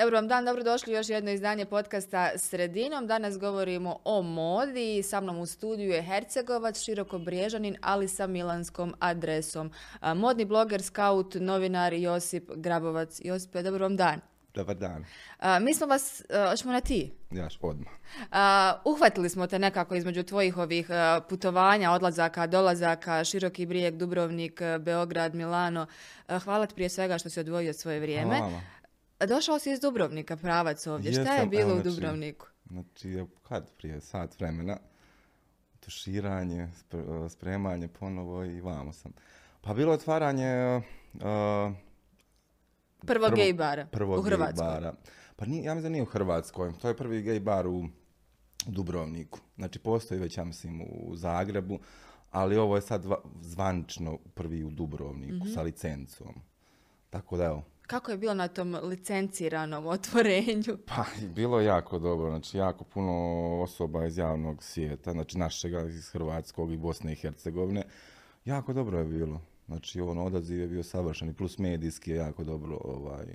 Dobro vam dan, dobro došli još jedno izdanje podcasta Sredinom. Danas govorimo o modi. Sa mnom u studiju je Hercegovac, široko briježanin, ali sa milanskom adresom. Modni bloger, skaut, novinar Josip Grabovac. Josipe, dobro vam dan. Dobar dan. A, mi smo vas, a, hoćemo na ti. Jaš, odmah. A, uhvatili smo te nekako između tvojih ovih a, putovanja, odlazaka, dolazaka, Široki brijeg, Dubrovnik, a, Beograd, Milano. A, hvala ti prije svega što si odvojio svoje vrijeme. Hvala. A, Došao si iz Dubrovnika, pravac ovdje. Šta je bilo evo, u znači, Dubrovniku? Znači, kad prije sat vremena, tuširanje, spre- spremanje ponovo i vamo sam. Pa bilo je otvaranje uh, Prvo, prvo- gej bara prvog u Hrvatskoj. bara. Pa nije, ja mislim da nije u Hrvatskoj. To je prvi gej bar u Dubrovniku. Znači, postoji već, ja mislim, u Zagrebu, ali ovo je sad va- zvanično prvi u Dubrovniku Mhm. sa licencom. Tako da, evo, Kako je bilo na tom licenciranom otvorenju? Pa, bilo je jako dobro, znači jako puno osoba iz javnog svijeta, znači našega iz Hrvatskog i Bosne i Hercegovine. Jako dobro je bilo. Znači, ono, odaziv je bio savršen i plus medijski je jako dobro ovaj,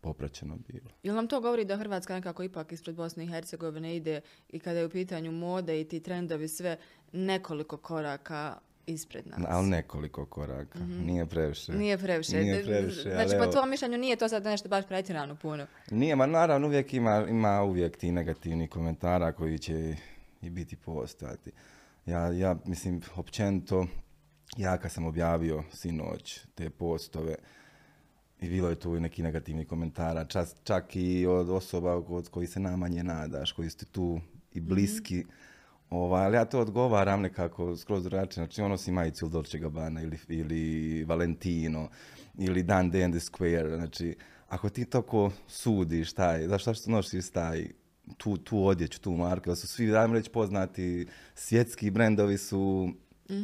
popraćeno bilo. Jel nam to govori da Hrvatska nekako ipak ispred Bosne i Hercegovine ide i kada je u pitanju mode i ti trendovi sve nekoliko koraka ispred nas? Ali nekoliko koraka, nije previše. Nije previše. Nije previše, Znači, ali po tvojom mišljenju nije to sad nešto baš pretjerano puno. Nije, ma naravno uvijek ima, ima uvijek ti negativni komentara koji će i biti postojati. Ja, ja mislim, općenito, ja kad sam objavio sinoć te postove, i bilo je tu i neki negativni komentara, čas, čak i od osoba od kojih se najmanje nadaš, koji ste tu i bliski. Ovaj, ali ja to odgovaram nekako skroz drugačije. Znači, ono si majicu ili Dolce Gabbana ili, ili Valentino ili Dan Day and the Square. Znači, ako ti toko sudiš taj, zašto što nosiš taj, tu, tu odjeću, tu marku, da su svi, ajmo reći, poznati svjetski brendovi su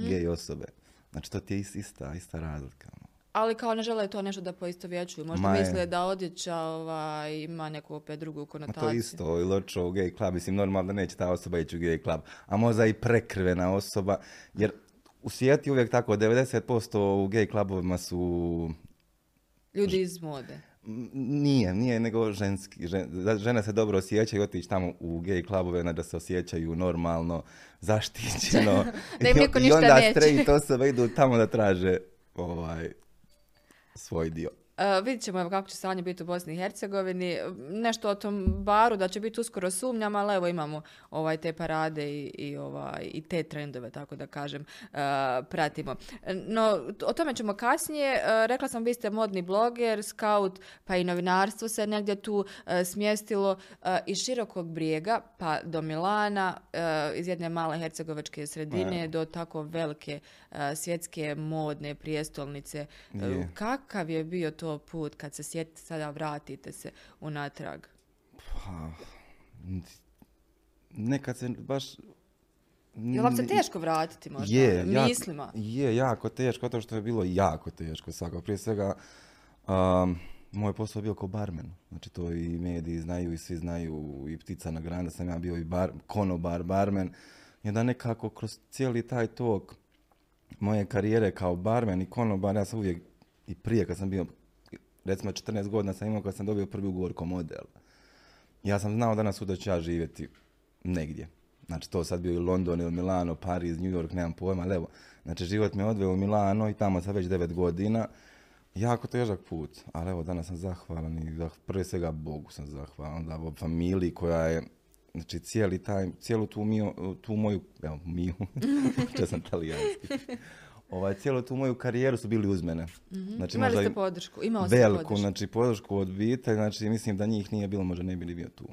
gej osobe. Znači, to ti je is- ista, ista razlika. Ali kao ne žele to nešto da poistovjećuju. Možda Ma je. misle da odjeća ovaj, ima neku opet drugu Ma konotaciju. to isto, ili u gay club, mislim normalno da neće ta osoba ići u gay club, a možda i prekrvena osoba, jer u svijetu je uvijek tako, 90% u gay klubovima su, Ljudi iz mode. nije, nije nego ženski, žen- žene se dobro osjećaju otići tamo u gay klubove, da se osjećaju normalno, zaštićeno. Da im I- niko I ništa onda neće. straight osobe idu tamo da traže ovaj, svoj dio. Uh, vidjet ćemo evo kako će stanje biti u Bosni i Hercegovini. Nešto o tom baru da će biti uskoro sumnjam, ali evo imamo ovaj, te parade i, i, ovaj, i te trendove, tako da kažem, uh, pratimo. No, o tome ćemo kasnije. Uh, rekla sam, vi ste modni bloger, scout, pa i novinarstvo se negdje tu uh, smjestilo uh, iz širokog brijega pa do Milana, uh, iz jedne male hercegovačke sredine E. do tako velike uh, svjetske modne prijestolnice. Je. Kakav je bio to put kad se sjetite sada vratite se unatrag? Pa, nekad se baš... Je li vam se teško vratiti možda? Je, jako, Mislima? je jako teško, to što je bilo jako teško svako. Prije svega, um, moj posao je bio kao barmen. Znači to i mediji znaju i svi znaju i ptica na grani da sam ja bio i bar, konobar, barmen. I onda nekako kroz cijeli taj tok moje karijere kao barmen i konobar, ja sam uvijek i prije kad sam bio, recimo 14 godina sam imao kad sam dobio prvi ugovor kao model. Ja sam znao danas sutra ću ja živjeti negdje. Znači to sad bio i London ili Milano, Pariz, New York, nemam pojma, ali evo. Znači život me odveo u Milano i tamo sam već 9 godina. Jako težak put, ali evo danas sam zahvalan i zah, prije svega Bogu sam zahvalan, ovo familiji koja je, znači cijeli taj, cijelu tu, tu moju, evo miju, sam talijanski, ovaj, cijelu tu moju karijeru su bili uz mene. Znači, Imali možda ste podršku? Imao ste veliku, podršku. znači podršku od obitelji, znači mislim da njih nije bilo, možda ne bi ni bio tu.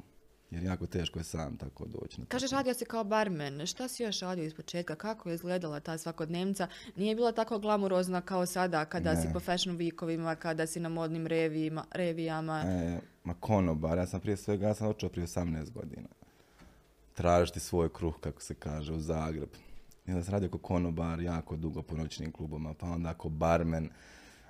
Jer jako teško je sam tako doći. Na. Kažeš, radio si kao barmen. Šta si još radio iz početka? Kako je izgledala ta svakodnevnica? Nije bila tako glamurozna kao sada kada si Ne. po fashion weekovima, kada si na modnim revijima, revijama. E, ma konobar, ja sam prije svega, ja sam očeo prije 18 godina. Tražiti svoj kruh, kako se kaže, u Zagreb. I onda sam radio kao konobar jako dugo po noćnim klubama, pa onda kao barmen.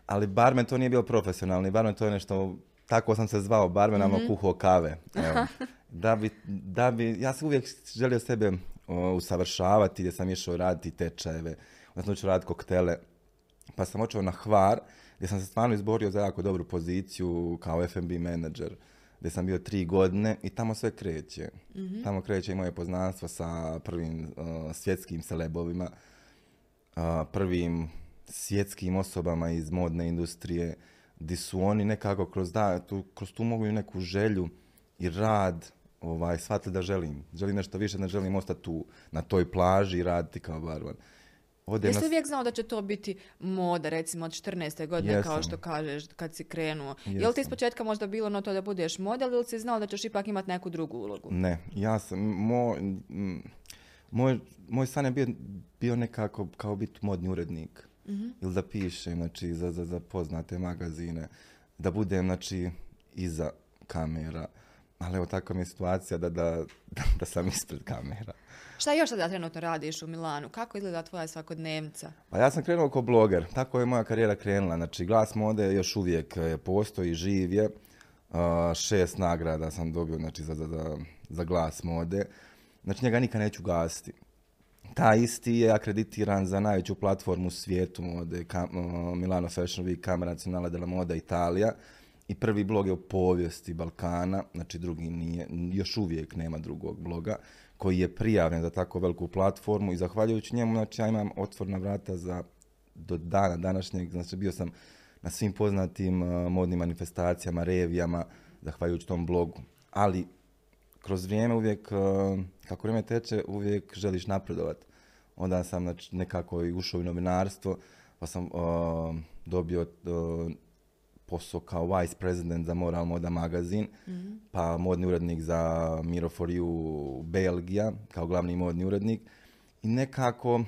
Ali barmen to nije bio profesionalni, barmen to je nešto, tako sam se zvao, barmen, ali kuhao kave. Evo. Da bi, da bi, ja sam uvijek želio sebe o, usavršavati, gdje sam išao raditi tečajeve, onda sam učio raditi koktele, pa sam očeo na Hvar, gdje sam se stvarno izborio za jako dobru poziciju kao F&B menadžer. Gdje sam bio tri godine i tamo sve kreće. Tamo kreće i moje poznanstvo sa prvim uh, svjetskim celebovima, uh, prvim svjetskim osobama iz modne industrije, di su oni nekako kroz, da, tu, kroz tu mogu neku želju i rad ovaj, shvatili da želim. Želim nešto više, ne želim ostati tu na toj plaži i raditi kao barman. Ovdje Jesi nas- uvijek znao da će to biti moda, recimo od 14. godine, kao Jesam. što kažeš, kad si krenuo? Je li ti Jesam. iz početka možda bilo no to da budeš model ili si znao da ćeš ipak imati neku drugu ulogu? Ne, ja sam, moj, moj, moj san je bio, bio nekako kao biti modni urednik. Ili da pišem, znači, za, za, za poznate magazine, da budem, znači, iza kamera. Ali evo, takva mi je situacija da, da, da, da sam ispred kamera. Šta još sada trenutno radiš u Milanu? Kako izgleda tvoja svakodnevnica? Pa ja sam krenuo kao bloger, tako je moja karijera krenula. Znači, glas mode još uvijek e, postoji, živ je. A, šest nagrada sam dobio znači, za, za, za, za glas mode. Znači, njega nikad neću gasiti. Taj isti je akreditiran za najveću platformu u svijetu mode, Ka- Milano Fashion Week, Camera Nazionale della Moda Italija. I prvi blog je u povijesti Balkana, znači drugi nije, još uvijek nema drugog bloga, koji je prijavljen za tako veliku platformu i zahvaljujući njemu, znači ja imam otvorna vrata za do dana današnjeg, znači bio sam na svim poznatim uh, modnim manifestacijama, revijama, zahvaljujući tom blogu. Ali kroz vrijeme uvijek, uh, kako vrijeme teče, uvijek želiš napredovat. Onda sam znači, nekako i ušao u novinarstvo, pa sam uh, dobio uh, posao kao vice president za Moral Moda magazin, pa modni urednik za Miro for You Belgija, kao glavni modni urednik. I nekako,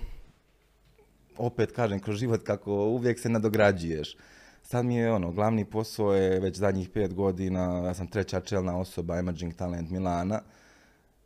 opet kažem, kroz život kako uvijek se nadograđuješ. Sad mi je ono, glavni posao je već zadnjih pet godina, ja sam treća čelna osoba Emerging Talent Milana,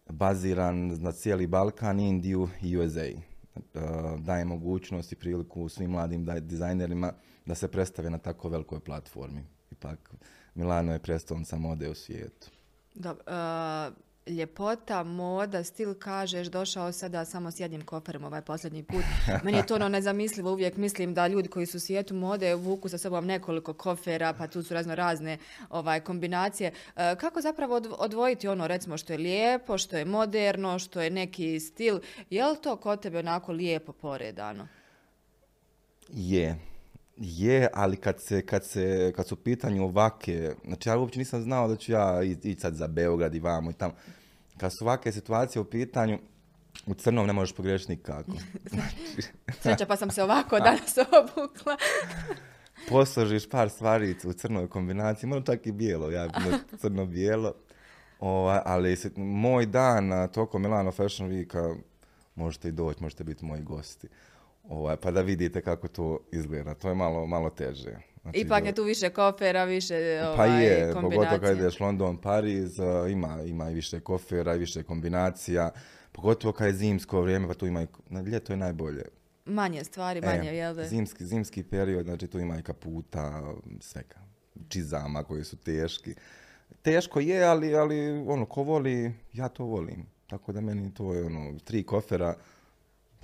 baziran na cijeli Balkan, Indiju i USA. Uh, daje mogućnost i priliku svim mladim dizajnerima da se predstave na tako velikoj platformi. Ipak, Milano je prestolnica mode u svijetu. Dobro, e, ljepota, moda, stil kažeš, došao sada samo s jednim koferom ovaj posljednji put. Meni je to ono nezamislivo, uvijek mislim da ljudi koji su u svijetu mode vuku sa sobom nekoliko kofera, pa tu su razno razne ovaj, kombinacije. E, kako zapravo odv- odvojiti ono, recimo, što je lijepo, što je moderno, što je neki stil? Je li to kod tebe onako lijepo poredano? Je, je, ali kad, se, kad, se, kad su pitanju ovake, znači ja uopće nisam znao da ću ja ići sad za Beograd i vamo i tamo. Kad su ovake situacije u pitanju, u crnom ne možeš pogriješiti nikako. Sreća pa sam se ovako danas obukla. Posložiš par stvari u crnoj kombinaciji, možda čak i bijelo, ja crno-bijelo. Ovaj, ali se, moj dan na tokom Milano Fashion Weeka, možete i doći, možete biti moji gosti. Ovaj, pa da vidite kako to izgleda. To je malo, malo teže. Znači, Ipak je tu više kofera, više Pa ovaj, je, pogotovo kad ideš London, Pariz, a, ima, ima i više kofera i više kombinacija. Pogotovo kad je zimsko vrijeme, pa tu ima i, na ljeto je najbolje. Manje stvari, manje, E, jel da? zimski, zimski period, znači tu ima i kaputa, svega, čizama koji su teški. Teško je, ali, ali ono, ko voli, ja to volim. Tako da meni to je ono, tri kofera,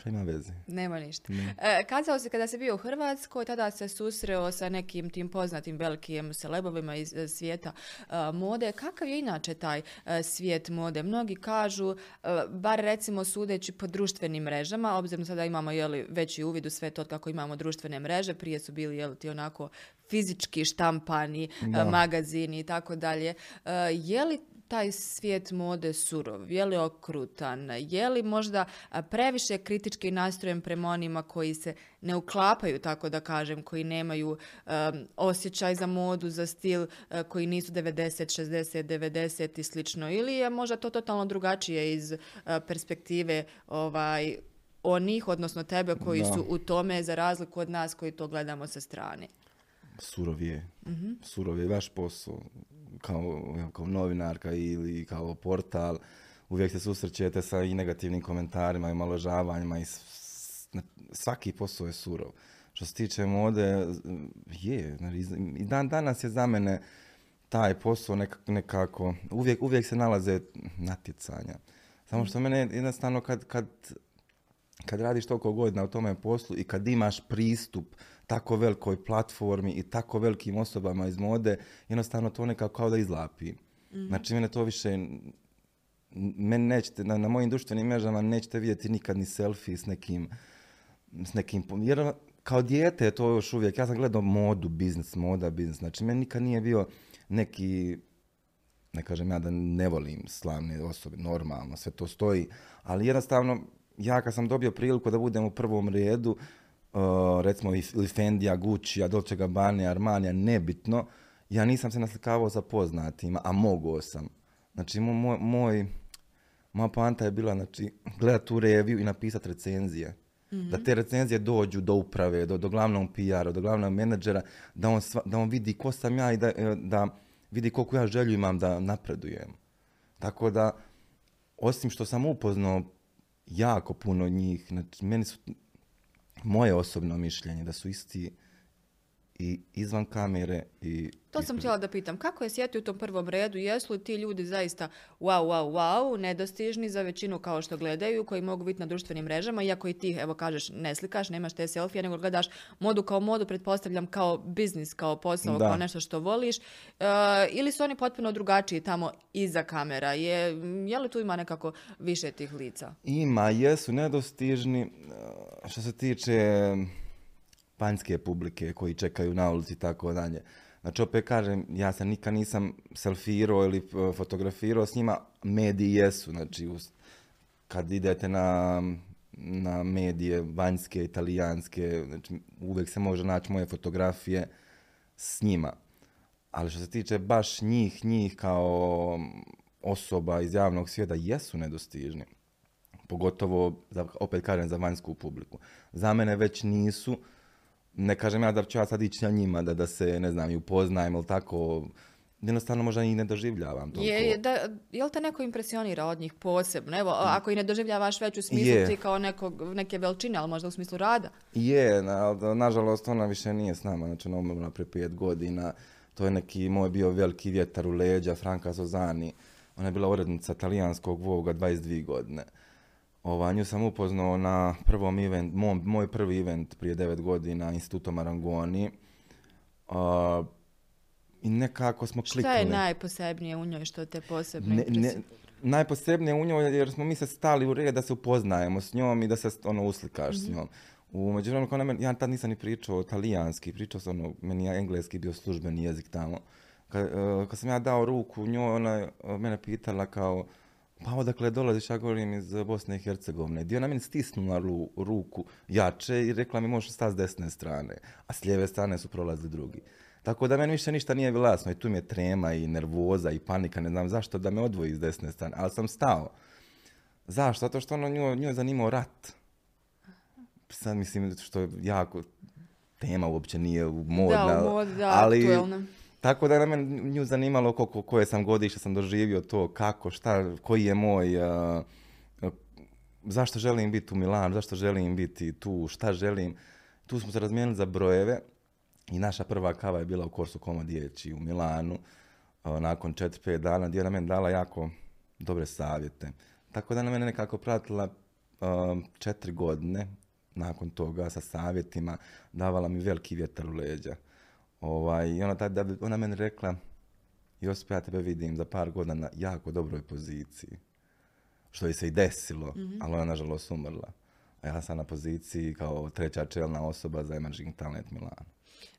ima veze. Nema ništa. E, kazao si kada si bio u Hrvatskoj, tada se susreo sa nekim tim poznatim velikim celebovima iz e, svijeta e, mode. Kakav je inače taj e, svijet mode? Mnogi kažu, e, bar recimo sudeći po društvenim mrežama, obzirom sada imamo jeli, veći uvid u sve to kako imamo društvene mreže, prije su bili jeli, ti onako fizički štampani e, Da. magazini i tako dalje. Je li taj svijet mode surov? Je li okrutan? Je li možda previše kritički nastrojen prema onima koji se ne uklapaju, tako da kažem, koji nemaju em, osjećaj za modu, za stil, e, koji nisu 90, 60, 90 i slično? Ili je možda to totalno drugačije iz e, perspektive ovaj, onih, odnosno tebe koji Da. su u tome za razliku od nas koji to gledamo sa strane? Surov je. Surov je vaš posao. Kao, kao novinarka ili kao portal. Uvijek se susrećete sa i negativnim komentarima i maložavanjima i svaki posao je surov. Što se tiče mode, je. znači, I dan danas je za mene taj posao nekako, nekako uvijek, uvijek se nalaze natjecanja. Samo što mene jednostavno kad, kad kad radiš toliko godina u tome poslu i kad imaš pristup tako velikoj platformi i tako velikim osobama iz mode, jednostavno to nekako kao da izlapi. Znači, mene to više... Meni nećete, na, na mojim društvenim mrežama nećete vidjeti nikad ni selfie s nekim, s nekim... Jer kao dijete je to još uvijek, ja sam gledao modu, biznis, moda, biznis. Znači, meni nikad nije bio neki ne kažem ja da ne volim slavne osobe, normalno, sve to stoji, ali jednostavno, ja kad sam dobio priliku da budem u prvom redu, uh, recimo ili Fendija, Gucci, Dolce Gabbana, Armania, nebitno, ja nisam se naslikavao za poznatima, a mogao sam. Znači, moj, moj moja poanta je bila, znači, gledati tu reviju i napisati recenzije. Da te recenzije dođu do uprave, do, do glavnog PR-a, do glavnog menadžera, da on, da on vidi ko sam ja i da, e, da vidi koliko ja želju imam da napredujem. Tako da, osim što sam upoznao jako puno njih, znači, meni su moje osobno mišljenje da su isti i izvan kamere i... To sam htjela da pitam. Kako je sjeti u tom prvom redu? Jesu li ti ljudi zaista wow, wow, wow, nedostižni za većinu kao što gledaju, koji mogu biti na društvenim mrežama, iako i ti, evo kažeš, ne slikaš, nemaš te selfije, nego gledaš modu kao modu, pretpostavljam kao biznis, kao posao, kao nešto što voliš. E, ili su oni potpuno drugačiji tamo iza kamera? Je, je li tu ima nekako više tih lica? Ima, jesu nedostižni. E, što se tiče panjske publike koji čekaju na ulici i tako dalje. Znači, opet kažem, ja se nikad nisam selfirao ili e, fotografirao s njima, mediji jesu, znači, kad idete na, na medije vanjske, italijanske, znači, uvijek se može naći moje fotografije s njima. Ali što se tiče baš njih, njih kao osoba iz javnog svijeta, jesu nedostižni. Pogotovo, za, opet kažem, za vanjsku publiku. Za mene već nisu, ne kažem ja da ću ja sad ići na njima, da, da se, ne znam, i upoznajem ili tako, jednostavno možda i ne doživljavam to. Je, da, je li te neko impresionira od njih posebno? Evo, mm. ako i ne doživljavaš već u smislu ti kao nekog, neke veličine, ali možda u smislu rada? Je, na, nažalost ona više nije s nama, znači ona umrla pre pet godina. To je neki moj bio veliki vjetar u leđa, Franka Sozani. Ona je bila urednica talijanskog Voga 22 godine. Ova, nju sam upoznao na prvom event, moj prvi event prije devet godina, Instituto Marangoni. I nekako smo klikali. Šta je najposebnije u njoj što te posebno ne, ne, Najposebnije u njoj jer smo mi se stali u red da se upoznajemo s njom i da se ono uslikaš s mhm. njom. U međuvremenu, ja tad nisam ni pričao talijanski, pričao sam ono, meni je engleski bio službeni jezik tamo. Kad, e, kad sam ja dao ruku njoj, ona je mene pitala kao, pa odakle dolaziš, ja govorim iz Bosne i Hercegovine. Dio na meni stisnula ruku jače i rekla mi možeš stati s desne strane, a s lijeve strane su prolazili drugi. Tako da meni više ništa nije jasno i tu mi je trema i nervoza i panika, ne znam zašto da me odvoji s desne strane, ali sam stao. Zašto? Zato što ono nju, nju je zanimao rat. Sad mislim što je jako tema uopće nije modna, da, u mod, da, ali tako da je na nju zanimalo koliko, koje sam godište sam doživio to, kako, šta, koji je moj, zašto želim biti u Milanu, zašto želim biti tu, šta želim. Tu smo se razmijenili za brojeve i naša prva kava je bila u Korsu Komodijeći u Milanu nakon 4-5 dana gdje je na mene dala jako dobre savjete. Tako da na mene nekako pratila četiri godine nakon toga sa savjetima, davala mi veliki vjetar u leđa. Ovaj, I ona, tada, bi ona meni rekla, Josip, ja tebe vidim za par godina na jako dobroj poziciji. Što je se i desilo, mm-hmm. ali ona nažalost umrla. A ja sam na poziciji kao treća čelna osoba za Emerging Talent Milano.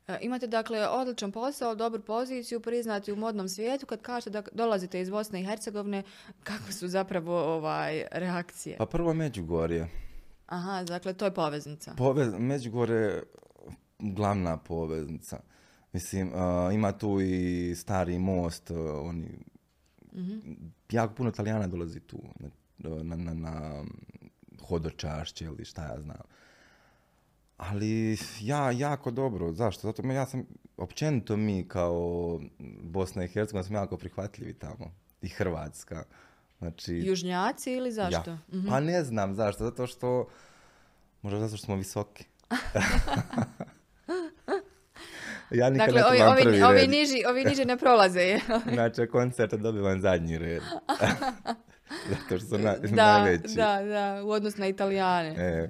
E, imate dakle odličan posao, dobru poziciju, priznati u modnom svijetu. Kad kažete da dolazite iz Bosne i Hercegovine, kakve su zapravo ovaj, reakcije? Pa prvo Međugorje. Aha, dakle to je poveznica. Povez, Međugorje glavna poveznica. Mislim, ima tu i stari most, oni, mm jako puno Italijana dolazi tu na, na, na hodočašće ili šta ja znam. Ali ja jako dobro, zašto? Zato ja sam, općenito mi kao Bosna i Hercegovina smo jako prihvatljivi tamo. I Hrvatska. Znači, Južnjaci ili zašto? Ja. Mhm. Pa ne znam zašto, zato što, možda zato što smo visoki. Ja nikad dakle, ovi, ovi, ovi, niži, ovi niži ne prolaze. znači, koncert dobivam zadnji red. Zato što su na, da, najveći. Da, da, u odnosu na italijane. E.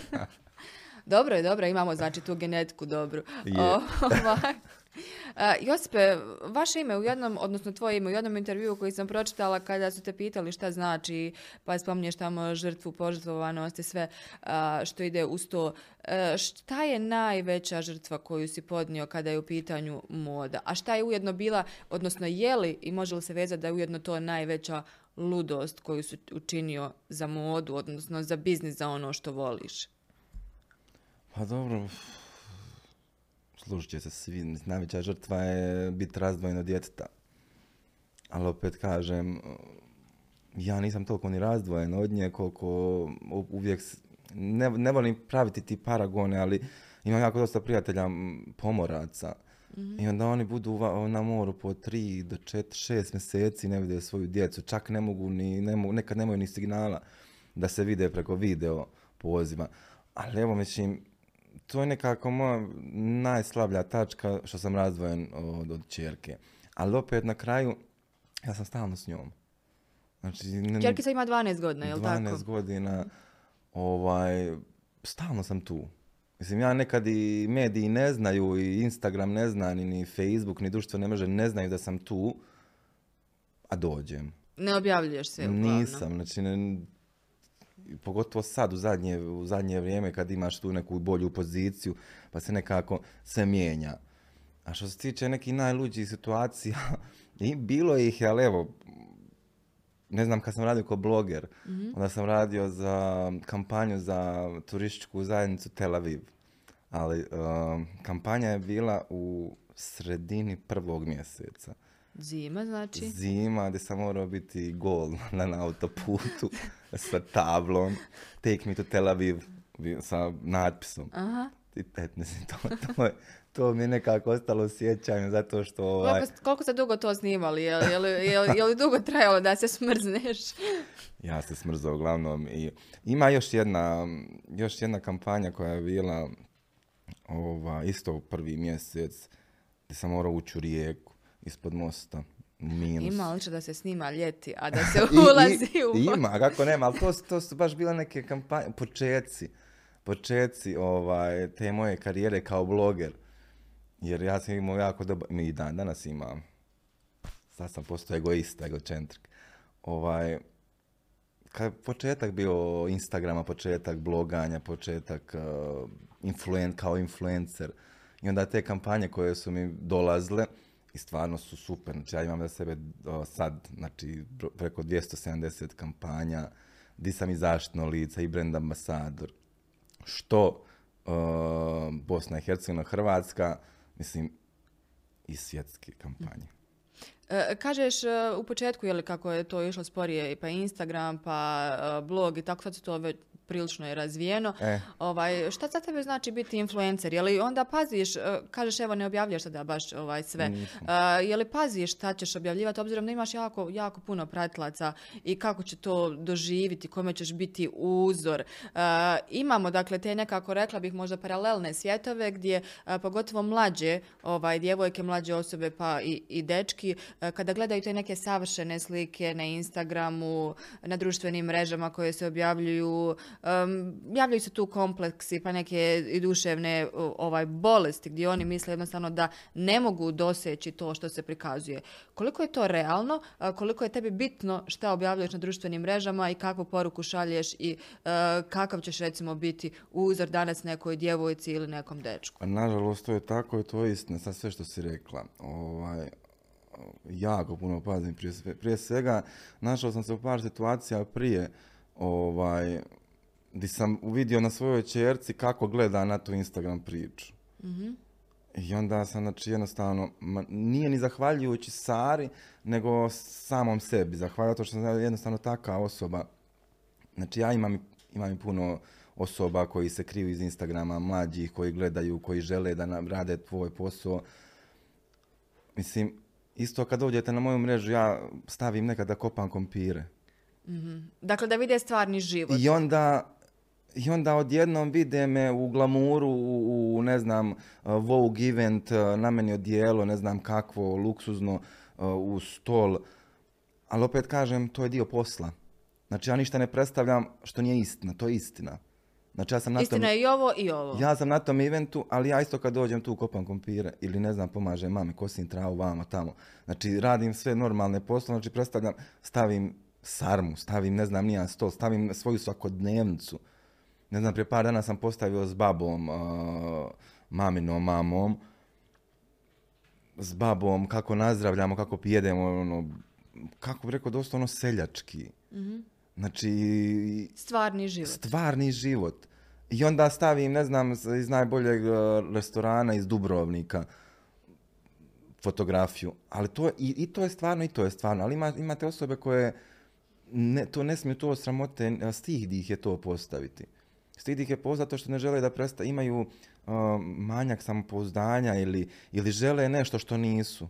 dobro je, dobro, imamo znači tu genetiku dobru. Je. Uh, Josipe, vaše ime u jednom, odnosno tvoje ime u jednom intervjuu koji sam pročitala kada su te pitali šta znači, pa spominješ tamo žrtvu, požrtvovanost i sve što ide uz to. šta je najveća žrtva koju si podnio kada je u pitanju moda? A šta je ujedno bila, odnosno je li i može li se vezati da je ujedno to najveća ludost koju su učinio za modu, odnosno za biznis, za ono što voliš? Pa dobro, služit će se svi. Najveća žrtva je biti razdvojeno djeteta. Ali opet kažem, ja nisam toliko ni razdvojen od nje koliko uvijek ne, ne volim praviti ti paragone, ali imam jako dosta prijatelja pomoraca. I onda oni budu na moru po tri do četiri, šest mjeseci ne vide svoju djecu. Čak ne mogu ni, ne mogu, nekad nemaju ni signala da se vide preko video poziva. Ali evo, mislim, to je nekako moja najslabija tačka što sam razdvojen od, od čerke. Ali opet na kraju, ja sam stalno s njom. Znači, Čerkica ima 12 godina, je li tako? 12 godina, ovaj, stalno sam tu. Mislim, ja nekad i mediji ne znaju, i Instagram ne zna, ni, ni Facebook, ni društvo ne može, ne znaju da sam tu, a dođem. Ne objavljuješ se uglavnom? Nisam, znači ne, pogotovo sad u zadnje, u zadnje vrijeme kad imaš tu neku bolju poziciju, pa se nekako se mijenja. A što se tiče nekih najluđih situacija, i bilo ih, ali evo, ne znam kad sam radio kao bloger, mm onda sam radio za kampanju za turističku zajednicu Tel Aviv. Ali um, kampanja je bila u sredini prvog mjeseca. Zima znači? Zima gdje sam morao biti gol na autoputu sa tablom Take me to Tel Aviv sa natpisom. Aha. I mislim, to, to, je, to mi je nekako ostalo sjećanje zato što... Ovaj... Koliko, koliko ste dugo to snimali? Je li, je, li, je, li, dugo trajalo da se smrzneš? ja se smrzao uglavnom. I ima još jedna, još jedna kampanja koja je bila ova, isto u prvi mjesec gdje sam morao ući u rijeku ispod mosta. Minus. Ima li da se snima ljeti, a da se ulazi I, u... Ima, kako nema, ali to, to su baš bile neke kampanje, počeci, počeci ovaj, te moje karijere kao bloger. Jer ja sam imao jako dobro, mi i dan danas imam. Sad sam postao egoista, egocentrik. Ovaj, kad početak bio Instagrama, početak bloganja, početak uh, kao influencer. I onda te kampanje koje su mi dolazile, i stvarno su super. Znači ja imam za sebe sad, znači preko 270 kampanja, di sam i zaštitno lica i brand ambasador. Što uh, Bosna i Hercegovina, Hrvatska, mislim, i svjetske kampanje. E, kažeš e, u početku je li kako je to išlo sporije pa Instagram pa e, blog i tako sad se to već prilično je razvijeno. E. Ovaj, šta za tebe znači biti influencer? Je li onda paziš, kažeš evo ne objavljaš sada baš ovaj sve, uh, je li paziš šta ćeš objavljivati obzirom da imaš jako, jako puno pratilaca i kako će to doživiti, kome ćeš biti uzor. Imamo dakle te nekako rekla bih možda paralelne svjetove gdje pogotovo mlađe, ovaj, djevojke, mlađe osobe pa i, i dečki, kada gledaju te neke savršene slike na Instagramu, na društvenim mrežama koje se objavljuju, um, javljaju se tu kompleksi pa neke i duševne ovaj bolesti gdje oni misle jednostavno da ne mogu doseći to što se prikazuje. Koliko je to realno, koliko je tebi bitno šta objavljuješ na društvenim mrežama i kakvu poruku šalješ i uh, kakav ćeš recimo biti uzor danas nekoj djevojci ili nekom dečku? Pa, nažalost, to je tako i to je istina, sad sve što si rekla. Ovaj, jako puno pazim prije, prije svega. Našao sam se u par situacija prije ovaj, gdje sam uvidio na svojoj čerci kako gleda na tu Instagram priču. mm I onda sam, znači, jednostavno, nije ni zahvaljujući Sari, nego samom sebi. Zahvaljujući to što sam jednostavno taka osoba. Znači, ja imam, imam puno osoba koji se kriju iz Instagrama, mlađih, koji gledaju, koji žele da nam rade tvoj posao. Mislim, isto kad dođete na moju mrežu, ja stavim nekada da kopam kompire. mm Dakle, da vide stvarni život. I onda i onda odjednom vide me u glamuru, u, ne znam, uh, Vogue event, uh, na meni odijelo, ne znam kakvo, luksuzno, uh, u stol. Ali opet kažem, to je dio posla. Znači ja ništa ne predstavljam što nije istina, to je istina. Znači ja sam na Istina tom, je i ovo i ovo. ja sam na tom eventu, ali ja isto kad dođem tu kopam kompire ili ne znam pomažem mami, kosim travu vamo tamo. Znači radim sve normalne poslove, znači predstavljam, stavim sarmu, stavim ne znam nijan stol, stavim svoju svakodnevnicu. Ne znam, prije par dana sam postavio s babom, uh, maminom mamom, s babom, kako nazdravljamo, kako pijedemo, ono, kako bi rekao, dosta ono seljački. Znači, Stvarni život. stvarni život. I onda stavim, ne znam, iz najboljeg uh, restorana iz Dubrovnika fotografiju. Ali to, i, i to je stvarno, i to je stvarno. Ali ima, imate osobe koje ne, to ne smiju to sramote, a stih di ih je to postaviti. Stih di ih je zato što ne žele da presta, imaju uh, manjak samopouzdanja ili, ili žele nešto što nisu.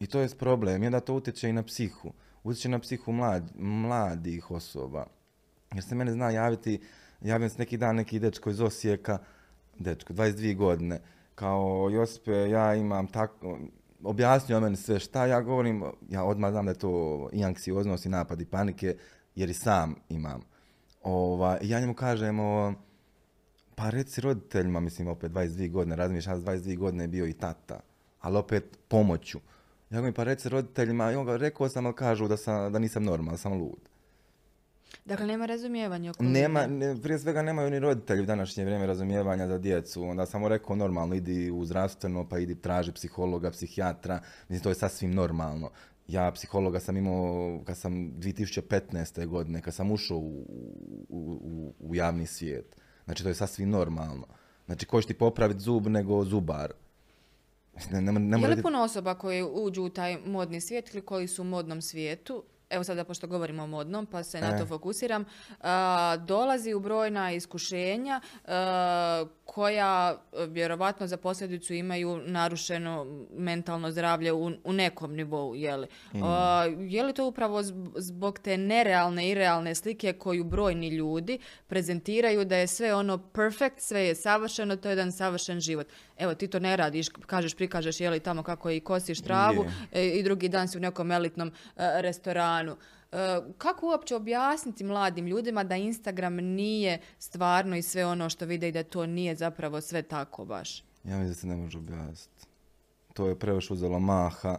I to je problem. I onda to utječe i na psihu. Utječe na psihu mlad, mladih osoba. Jer se mene zna javiti, javim se neki dan neki dečko iz Osijeka, dečko, 22 godine, kao Josipe, ja imam tako, objasnio meni sve šta, ja govorim, ja odmah znam da je to i anksioznost i napad i panike, jer i sam imam. Ova, ja njemu kažem, o, pa reci roditeljima, mislim, opet 22 godine, razmišljam, s 22 godine je bio i tata, ali opet pomoću. Ja govorim, pa reci roditeljima, i on ga, rekao sam, ali kažu da, sam, da nisam normalan, da sam lud. Dakle, nema razumijevanja oko Nema, ne, prije svega nemaju ni roditelji u današnje vrijeme razumijevanja za djecu. Onda sam mu rekao normalno, idi u zdravstveno, pa idi traži psihologa, psihijatra. Mislim, to je sasvim normalno. Ja psihologa sam imao kad sam 2015. godine, kad sam ušao u, u, u, u javni svijet. Znači, to je sasvim normalno. Znači, ko će ti popraviti zub nego zubar? Ne, ne, ne Je li puno osoba koje uđu u taj modni svijet ili koji su u modnom svijetu, evo sada pošto govorimo o modnom pa se na E. to fokusiram, a, dolazi u brojna iskušenja a, koja e, vjerovatno za posljedicu imaju narušeno mentalno zdravlje u, u nekom nivou, je li? A, je li to upravo zb- zbog te nerealne i realne slike koju brojni ljudi prezentiraju da je sve ono perfect, sve je savršeno, to je jedan savršen život. Evo, ti to ne radiš, kažeš, prikažeš, je li tamo kako i kosiš travu e, i drugi dan si u nekom elitnom e, restoranu. E, kako uopće objasniti mladim ljudima da Instagram nije stvarno i sve ono što vide i da to nije zapravo sve tako baš? Ja mislim da se ne može objasniti. To je previše uzelo maha,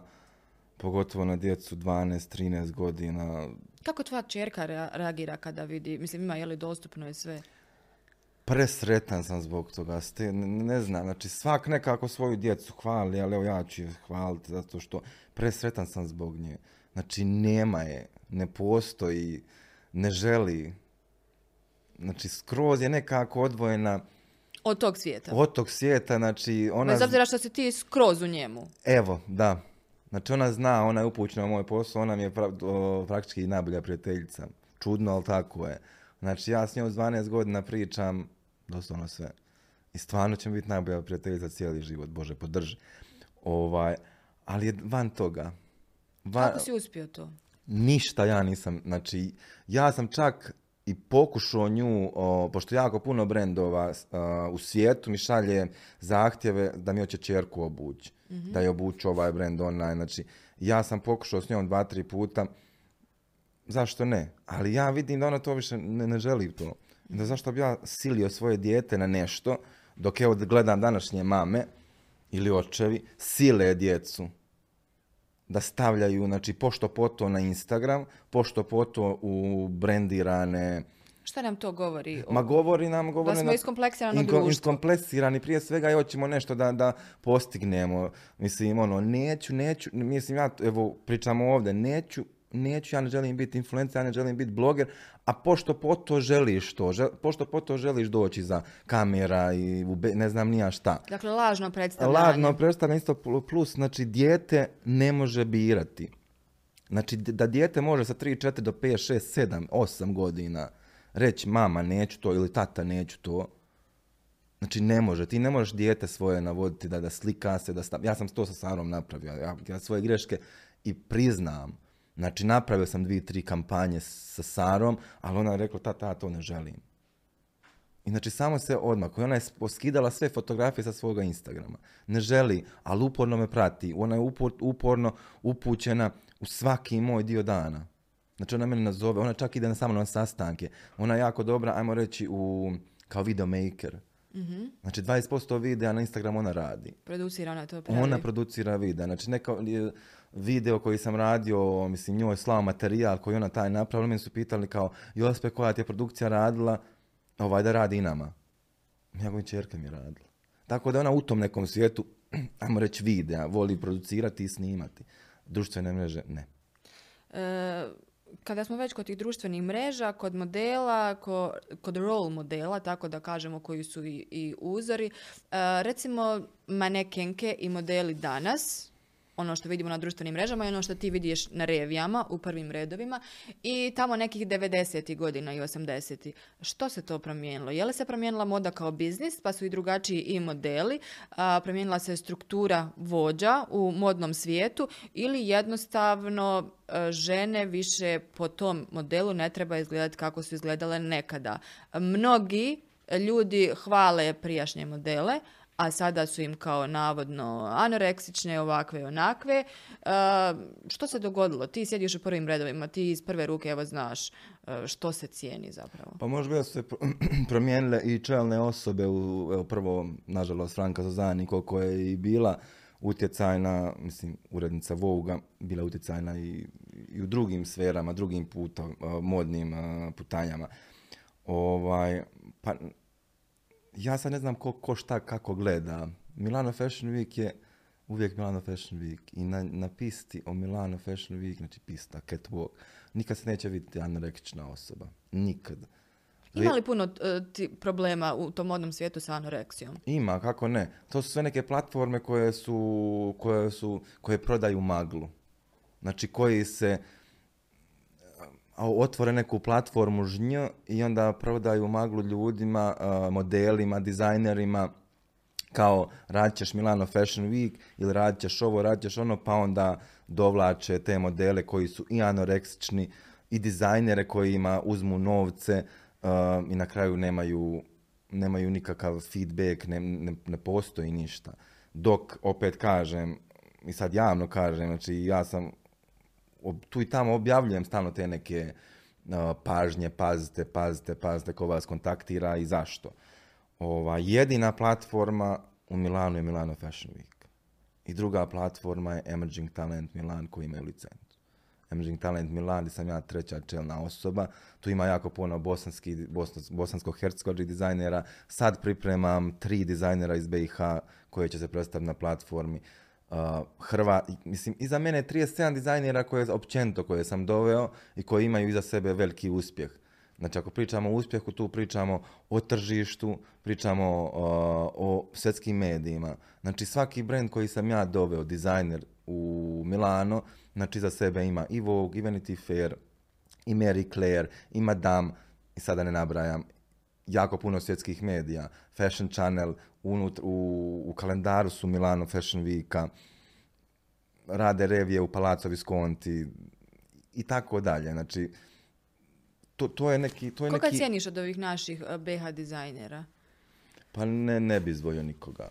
pogotovo na djecu 12-13 godina. Kako tvoja čerka rea- reagira kada vidi, mislim ima je li dostupno je sve? Presretan sam zbog toga, ste, ne, ne znam, znači svak nekako svoju djecu hvali, ali evo ja ću je hvaliti zato što presretan sam zbog nje. Znači nema je, ne postoji, ne želi. Znači skroz je nekako odvojena Od tog svijeta. od tog svijeta, znači ona... Bez obzira što si ti skroz u njemu. Evo, da. Znači ona zna, ona je upućena u moj posao, ona mi je pra- o, praktički najbolja prijateljica. Čudno, ali tako je. Znači ja s njom s 12 godina pričam doslovno sve. I stvarno će mi biti najbolja prijateljica cijeli život, Bože, podrži. Ovaj, ali je van toga. Van, Kako si uspio to? ništa ja nisam, znači ja sam čak i pokušao nju, o, pošto jako puno brendova a, u svijetu mi šalje zahtjeve da mi hoće čerku obući, da je obuću ovaj brend online, znači ja sam pokušao s njom dva, tri puta, zašto ne? Ali ja vidim da ona to više ne, ne želi to. Da zašto bi ja silio svoje dijete na nešto, dok evo gledam današnje mame ili očevi, sile djecu da stavljaju, znači, pošto poto na Instagram, pošto poto u brendirane... Šta nam to govori? o- Ma govori nam, govori smo nam- iskompleksirano inko- društvo. Iskompleksirani prije svega i hoćemo nešto da, da postignemo. Mislim, ono, neću, neću, mislim, ja, evo, pričamo ovdje, neću, neću, ja ne želim biti influencer, ja ne želim biti bloger, a pošto po to želiš to, žel- pošto po to želiš doći za kamera i u be- ne znam nija šta. Dakle, lažno predstavljanje. Lažno predstavlja isto pl- plus, znači dijete ne može birati. Znači da dijete može sa 3, 4 do 5, 6, 7, 8 godina reći mama neću to ili tata neću to. Znači ne može, ti ne možeš dijete svoje navoditi da, da slika se, da stav... Ja sam to sa Sarom napravio, ja, ja svoje greške i priznam. Znači napravio sam dvije, tri kampanje sa Sarom, ali ona je rekla tata ja to ne želim. I znači samo se odmah, ona je poskidala sve fotografije sa svoga Instagrama. Ne želi, ali uporno me prati. Ona je upor- uporno upućena u svaki moj dio dana. Znači ona mene nazove, ona čak ide na samo na sastanke. Ona je jako dobra, ajmo reći, u kao videomaker. mm Znači 20% videa na Instagramu ona radi. Producira ona to pravi. Ona producira videa. Znači neka video koji sam radio, mislim njoj slao materijal koji ona taj napravila, meni su pitali kao Jospe koja ti je produkcija radila, ovaj da radi i nama. Njegova čerka mi je radila. Tako da ona u tom nekom svijetu, ajmo reći videa, voli producirati i snimati. Društvene mreže, ne. E, kada smo već kod tih društvenih mreža, kod modela, kod role modela, tako da kažemo koji su i, i uzori, e, recimo manekenke i modeli danas, ono što vidimo na društvenim mrežama i ono što ti vidiš na revijama u prvim redovima i tamo nekih 90. godina i 80. Što se to promijenilo? Je li se promijenila moda kao biznis pa su i drugačiji i modeli? A, promijenila se struktura vođa u modnom svijetu ili jednostavno e, žene više po tom modelu ne treba izgledati kako su izgledale nekada. Mnogi ljudi hvale prijašnje modele, a sada su im kao navodno anoreksične, ovakve i onakve. Uh, što se dogodilo? Ti sjediš u prvim redovima, ti iz prve ruke evo znaš e, što se cijeni zapravo. Pa možda su se promijenile i čelne osobe, u, prvo, nažalost, Franka Zozani, koliko je i bila utjecajna, mislim, urednica Voga, bila utjecajna i, i u drugim sferama, drugim putom, modnim putanjama. Ovaj, pa ja sad ne znam ko, ko šta kako gleda. Milano Fashion Week je uvijek Milano Fashion Week i na, na pisti o Milano Fashion Week, znači pista, catwalk, nikad se neće vidjeti anorektična osoba. Nikad. Ima li puno e, problema u tom modnom svijetu sa anoreksijom? Ima, kako ne. To su sve neke platforme koje su, koje su, koje prodaju maglu. Znači koji se, otvore neku platformu žnj i onda prodaju maglu ljudima, modelima, dizajnerima, kao radit ćeš Milano Fashion Week ili radit ćeš ovo, radit ćeš ono, pa onda dovlače te modele koji su i anoreksični i dizajnere kojima uzmu novce i na kraju nemaju, nemaju nikakav feedback, ne, ne, ne postoji ništa. Dok, opet kažem, i sad javno kažem, znači ja sam tu i tamo objavljujem stalno te neke pažnje, pazite, pazite, pazite ko vas kontaktira i zašto. Ova, jedina platforma u Milanu je Milano Fashion Week. I druga platforma je Emerging Talent Milan koji imaju licencu. Emerging Talent Milan gdje sam ja treća čelna osoba. Tu ima jako puno bosanski, bosansko-hercegovačkih dizajnera. Sad pripremam tri dizajnera iz BiH koje će se predstaviti na platformi. Hrva, mislim, iza mene 37 dizajnera koje općenito koje sam doveo i koji imaju iza sebe veliki uspjeh. Znači, ako pričamo o uspjehu, tu pričamo o tržištu, pričamo o, o svjetskim medijima. Znači, svaki brand koji sam ja doveo, dizajner u Milano, znači za sebe ima i Vogue, i Vanity Fair, i Mary Claire, i Madame, i sada ne nabrajam, jako puno svjetskih medija, Fashion Channel, u, u kalendaru su Milano Fashion Weeka, rade revije u Palazzo Visconti i tako dalje. Znači, to, to je neki... To je Koga cijeniš od ovih naših eh, BH dizajnera? Pa ne, ne bi izdvojio nikoga.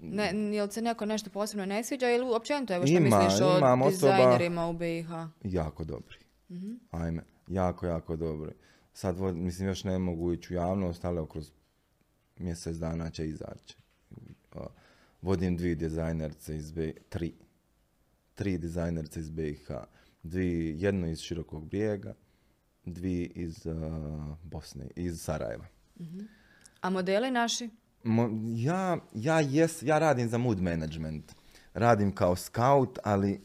Ne, jel se neko nešto posebno ne sviđa ili općenito evo što ima, misliš o dizajnerima u BiH? Jako dobri. mm Ajme, jako, jako dobri. Sad, mislim, još ne mogu ići u javnost, ali kroz mjesec dana će izaći. Vodim dvije dizajnerce iz BiH, tri. Tri dizajnerce iz BiH. Dvi, jedno iz Širokog brijega, dvi iz Bosne, iz Sarajeva. Mhm. A modeli naši? ja, ja, jes, ja radim za mood management. Radim kao scout, ali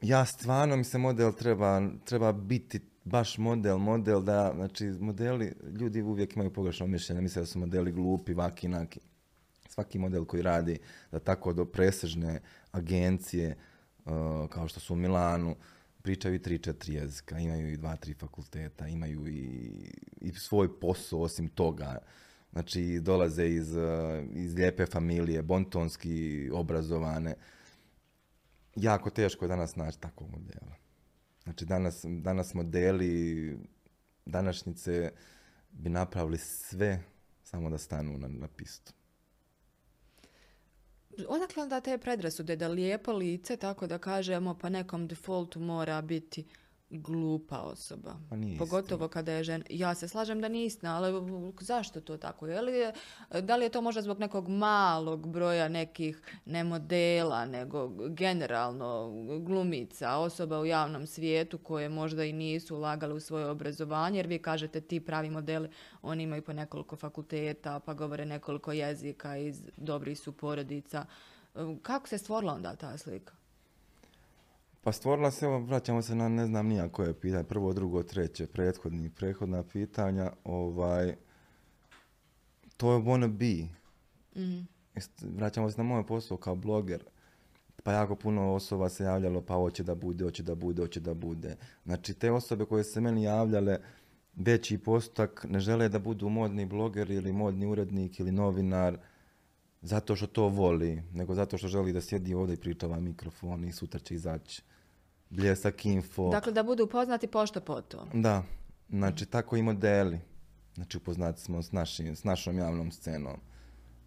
ja stvarno mi se model treba, treba biti baš model, model da, znači modeli, ljudi uvijek imaju pogrešno mišljenje, misle da su modeli glupi, vaki, naki. Svaki model koji radi da tako do presežne agencije, uh, kao što su u Milanu, pričaju i tri, četiri jezika, imaju i dva, tri fakulteta, imaju i, i svoj posao osim toga. Znači, dolaze iz, uh, iz lijepe familije, bontonski obrazovane. Jako teško je danas naći takvog modela. Znači danas, danas modeli današnjice bi napravili sve samo da stanu na, na pistu. Odakle onda te predrasude da lijepo lice, tako da kažemo, pa nekom defaultu mora biti glupa osoba. Pa nije Pogotovo kada je žena. Ja se slažem da nije istina, ali zašto to tako? Je li je, da li je to možda zbog nekog malog broja nekih ne modela, nego generalno glumica, osoba u javnom svijetu koje možda i nisu ulagali u svoje obrazovanje, jer vi kažete ti pravi modeli, oni imaju po nekoliko fakulteta, pa govore nekoliko jezika iz dobrih su porodica. Kako se stvorila onda ta slika? Pa stvorila se, evo, vraćamo se na ne znam nija koje pitanje, prvo, drugo, treće, prethodni, prethodna pitanja, ovaj, to je wanna be. Mhm. Vraćamo se na moj posao kao bloger. Pa jako puno osoba se javljalo, pa hoće da bude, hoće da bude, hoće da bude. Znači, te osobe koje se meni javljale, veći postotak ne žele da budu modni bloger ili modni urednik ili novinar, zato što to voli, nego zato što želi da sjedi ovdje i priča ovaj mikrofon i sutra će izaći bljesak info. Dakle, da budu upoznati pošto potom. Da, znači tako i modeli. Znači upoznati smo s, našim, s našom javnom scenom.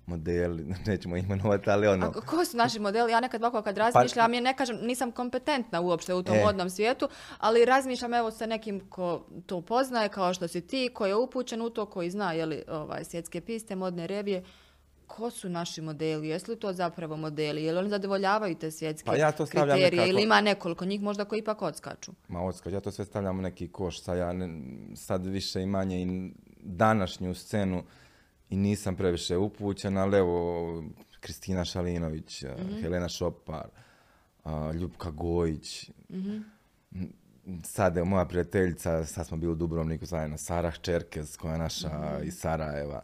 Modeli, nećemo imenovati, ali ono... A ko su naši modeli? Ja nekad ovako kad razmišljam, ja ne kažem, nisam kompetentna uopšte u tom E. modnom svijetu, ali razmišljam evo sa nekim ko to poznaje, kao što si ti, koji je upućen u to, koji zna jeli, ovaj, svjetske piste, modne revije. Ko su naši modeli? Jesu li to zapravo modeli? Je li oni zadovoljavaju te svjetske Pa ja to stavljam kriterije? nekako- Ili ima nekoliko njih možda koji ipak odskaču? Ma odskač, ja to sve stavljam u neki koš, sad ja ne- sad više i manje i današnju scenu i nisam previše upućen, ali evo, Kristina Šalinović, Helena Šopar, a, Ljupka Gojić, M, sad je moja prijateljica, sad smo bili u Dubrovniku zajedno, Sara Čerkez, koja je naša iz Sarajeva,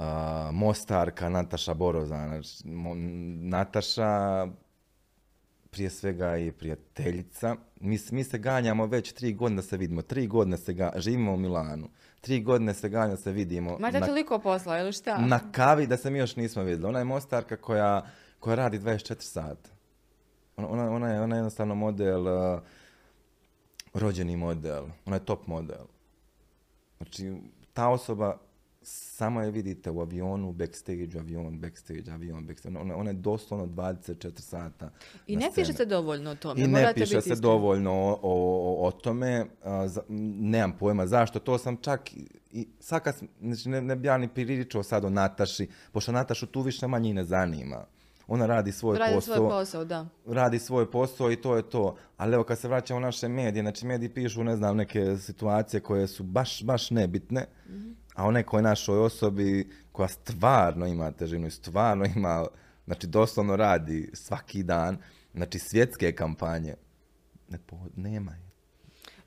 a, Mostarka, Nataša Borozan, znači, Nataša prije svega je prijateljica. Mi, mi se ganjamo već tri godine da se vidimo. Tri godine se ga, živimo u Milanu. Tri godine se ganjamo da se vidimo. Imate na, toliko posla, ili šta? na kavi da se mi još nismo vidjeli. Ona je mostarka koja, koja radi 24 sata. Ona, ona, ona je, ona je jednostavno model, uh, rođeni model. Ona je top model. Znači, ta osoba samo je vidite u avionu, backstage, avion, backstage, avion, backstage. Ona, ona je doslovno 24 sata I ne piše se dovoljno o tome. I ne morate piše biti se dovoljno o, o, o- tome, a, za- nemam pojma zašto, to sam čak i, sad kad, znači ne, ne bi ja ni priričao sad o Nataši, pošto Natašu tu više manje ne zanima. Ona radi svoj Radi posao, svoj posao, da. radi svoj posao i to je to. Ali evo kad se vraćamo u naše medije, znači mediji pišu, ne znam, neke situacije koje su baš, baš nebitne, a o nekoj našoj osobi koja stvarno ima težinu i stvarno ima, znači doslovno radi svaki dan, znači svjetske kampanje, ne, nema je.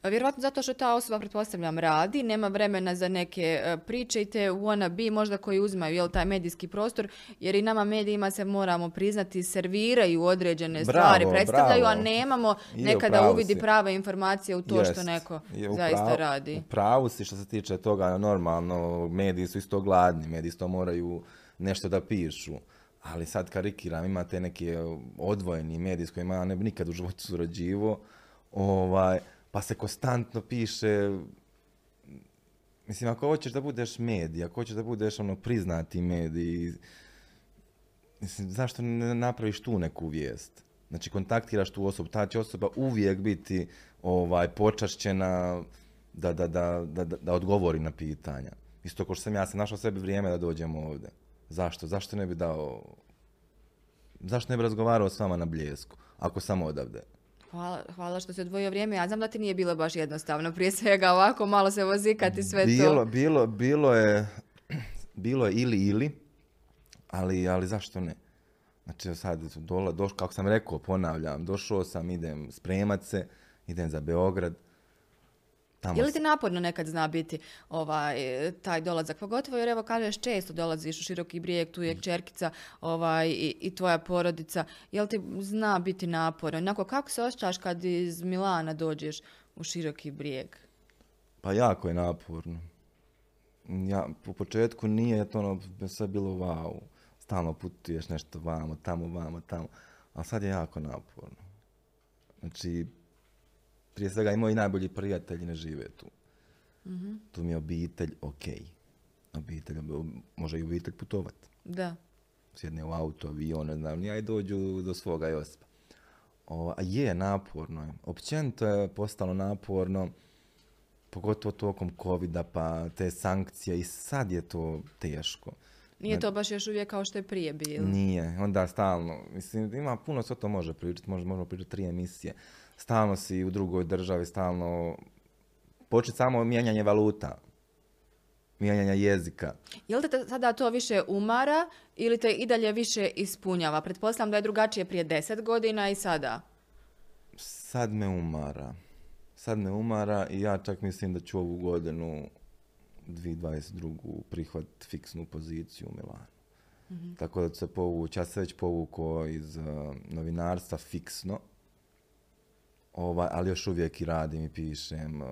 Vjerovatno zato što ta osoba, pretpostavljam, radi, nema vremena za neke e, priče i te wanna be možda koji uzimaju jel, taj medijski prostor, jer i nama medijima se moramo priznati serviraju određene Bravo, stvari, predstavljaju, a bravo. nemamo Je, nekada uvidi si. prave informacije u to što Jest. neko Je, u zaista radi. U pravu si što se tiče toga, normalno, mediji su isto gladni, mediji isto moraju nešto da pišu. Ali sad karikiram, imate neke odvojeni mediji s kojima ja ne bi nikad u životu surađivo, ovaj, pa se konstantno piše, mislim, ako hoćeš da budeš medij, ako hoćeš da budeš ono priznati medij, mislim, zašto ne napraviš tu neku vijest? Znači, kontaktiraš tu osobu, ta će osoba uvijek biti ovaj, počašćena da, da, da, da, da- odgovori na pitanja. Isto kao što sam ja se našao sebi vrijeme da dođem ovdje. Zašto? Zašto ne bi dao... Zašto ne bi razgovarao s vama na bljesku, ako sam odavde? Hvala, hvala što si odvojio vrijeme. Ja znam da ti nije bilo baš jednostavno. Prije svega ovako malo se vozikati sve bilo, to. bilo, bilo je, bilo je ili ili, ali, ali zašto ne? Znači sad, dola, doš, kako sam rekao, ponavljam, došao sam, idem spremat se, idem za Beograd. Tamo Je li ti naporno nekad zna biti ovaj, taj dolazak? Pogotovo jer evo kažeš često dolaziš u Široki brijeg, tu je čerkica ovaj, i, i tvoja porodica. Je li ti zna biti naporno? Onako, kako se osjećaš kad iz Milana dođeš u Široki brijeg? Pa jako je naporno. Ja, po početku nije to ono sve bilo wow. Stalno putuješ nešto vamo, tamo, vamo, tamo. A sad je jako naporno. Znači, prije svega i moji najbolji prijatelji ne žive tu. Tu mi je obitelj ok. Obitelj, ob- može i obitelj putovat. Da. Sjedne u auto, avion, ne znam, ja i dođu do svoga Josipa. Ova, je, naporno je. Općenito je postalo naporno, pogotovo tokom covida, pa te sankcije i sad je to teško. Nije to baš još uvijek kao što je prije bilo. Nije, onda stalno. Mislim, ima puno se o to može pričati, može, možemo pričati tri emisije. Stalno si u drugoj državi, stalno... Početi samo mijenjanje valuta, mijenjanja jezika. Je li te sada to više umara ili te i dalje više ispunjava? Pretpostavljam da je drugačije prije deset godina i sada. Sad me umara. Sad me umara i ja čak mislim da ću ovu godinu 2022. prihvat fiksnu poziciju u Milanu. Mhm. Tako da ću se povući, ja se već povukao iz uh, novinarstva fiksno, ovaj, ali još uvijek i radim i pišem uh,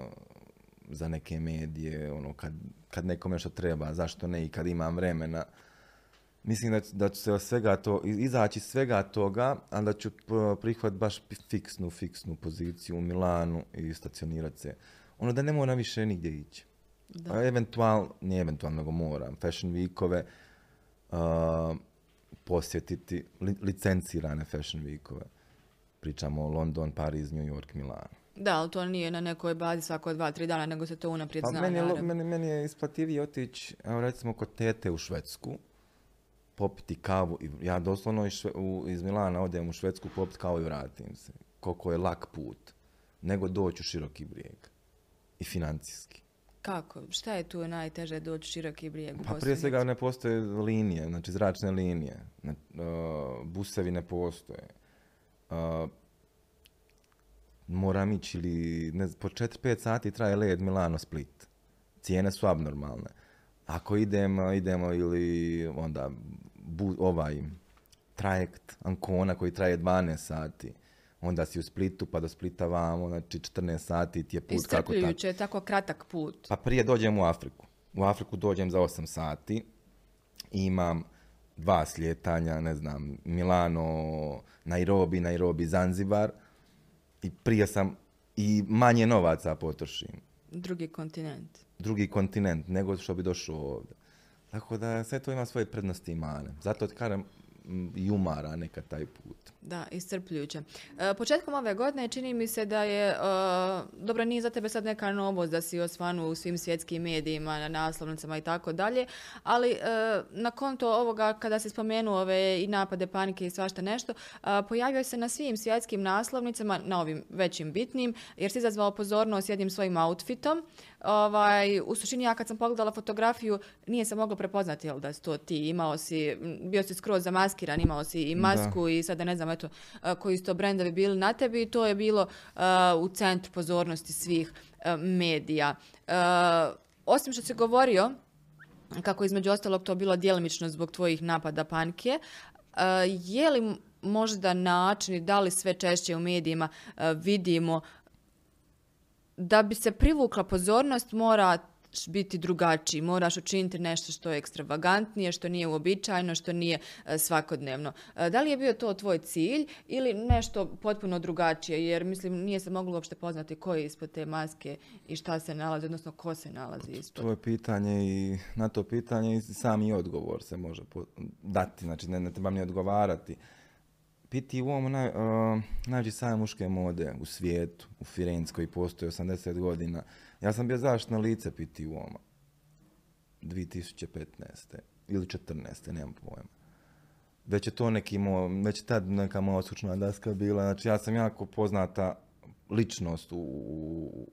za neke medije, ono, kad, kad nekom nešto treba, zašto ne i kad imam vremena. Mislim da, da ću se svega to, izaći svega toga, a da ću prihvat baš fiksnu, fiksnu poziciju u Milanu i stacionirati se. Ono da ne mora više nigdje ići. Da. Eventualno, nije eventualno, nego moram. Fashion weekove, uh, posjetiti licencirane fashion weekove. Pričamo London, Pariz, New York, Milano. Da, ali to nije na nekoj bazi svako dva, tri dana, nego se to unaprijed pa zna. Meni je, meni, meni je isplativije otići, evo recimo, kod tete u Švedsku, popiti kavu. I ja doslovno iz, u, iz Milana odem u Švedsku popiti kavu i vratim se. Koliko je lak put. Nego doći u široki brijeg. I financijski. Kako? Šta je tu najteže doći u široki brijeg? Pa prije svega ne postoje linije, znači zračne linije. Ne, uh, busevi ne postoje. Uh, moram ići ili ne, po 4-5 sati traje led Milano Split. Cijene su abnormalne. Ako idemo, idemo ili onda bu, ovaj trajekt Ancona koji traje 12 sati, onda si u Splitu pa do Splita vamo, znači 14 sati ti je put kako tako. je tako kratak put. Pa prije dođem u Afriku. U Afriku dođem za 8 sati imam dva sljetanja, ne znam, Milano, Nairobi, Nairobi, Zanzibar i prije sam i manje novaca potrošim. Drugi kontinent. Drugi kontinent nego što bi došao ovdje. Tako da sve to ima svoje prednosti i mane. Zato kažem, i umara nekad taj put. Da, iscrpljujuće. E, početkom ove godine čini mi se da je, e, dobro nije za tebe sad neka novost da si osvanu u svim svjetskim medijima, na naslovnicama i tako dalje, ali e, na konto ovoga kada si spomenuo ove i napade panike i svašta nešto, pojavio se na svim svjetskim naslovnicama, na ovim većim bitnim, jer si izazvao pozornost jednim svojim outfitom. Ovaj, u suštini ja kad sam pogledala fotografiju nije se moglo prepoznati jel, da si to ti, imao si, bio si skroz zamaskiran, imao si i masku i sada ne znam eto, koji su to brendovi bili na tebi i to je bilo u centru pozornosti svih medija. Osim što si govorio, kako između ostalog to bilo djelomično zbog tvojih napada panike, je li možda način i da li sve češće u medijima vidimo da bi se privukla pozornost mora biti drugačiji, moraš učiniti nešto što je ekstravagantnije, što nije uobičajeno, što nije e, svakodnevno. E, da li je bio to tvoj cilj ili nešto potpuno drugačije, jer mislim nije se moglo uopšte poznati ko je ispod te maske i šta se nalazi, odnosno ko se nalazi ispod. To je pitanje i na to pitanje i sami odgovor se može dati, znači ne, ne trebam ni odgovarati. Piti u ovom naj, uh, najveći sajam muške mode u svijetu, u Firenci koji postoji 80 godina. Ja sam bio zaštitno lice Piti u ovom 2015. ili 14. nemam pojma. Već je to neki mo, već tad neka moja osučna daska bila. Znači ja sam jako poznata ličnost u, u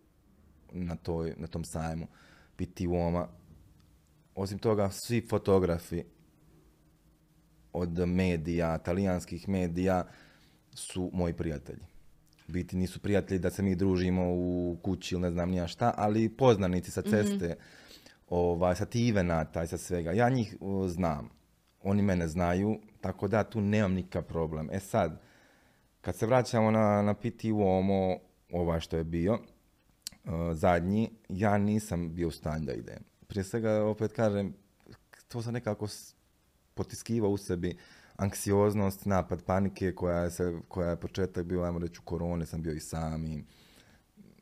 na, toj, na tom sajmu Piti u Osim toga, svi fotografi od medija, talijanskih medija, su moji prijatelji. Biti nisu prijatelji da se mi družimo u kući ili ne znam nija šta, ali poznanici sa ceste, ovaj, sa tivenata i sa svega. Ja njih znam. Oni mene znaju, tako da tu nemam nikakav problem. E sad, kad se vraćamo na, na Piti Uomo, ovaj što je bio, uh, zadnji, ja nisam bio u stanju da idem. Prije svega, opet kažem, to sam nekako potiskiva u sebi anksioznost, napad panike koja se, koja je početak bio, ajmo reći, u korone, sam bio i sam i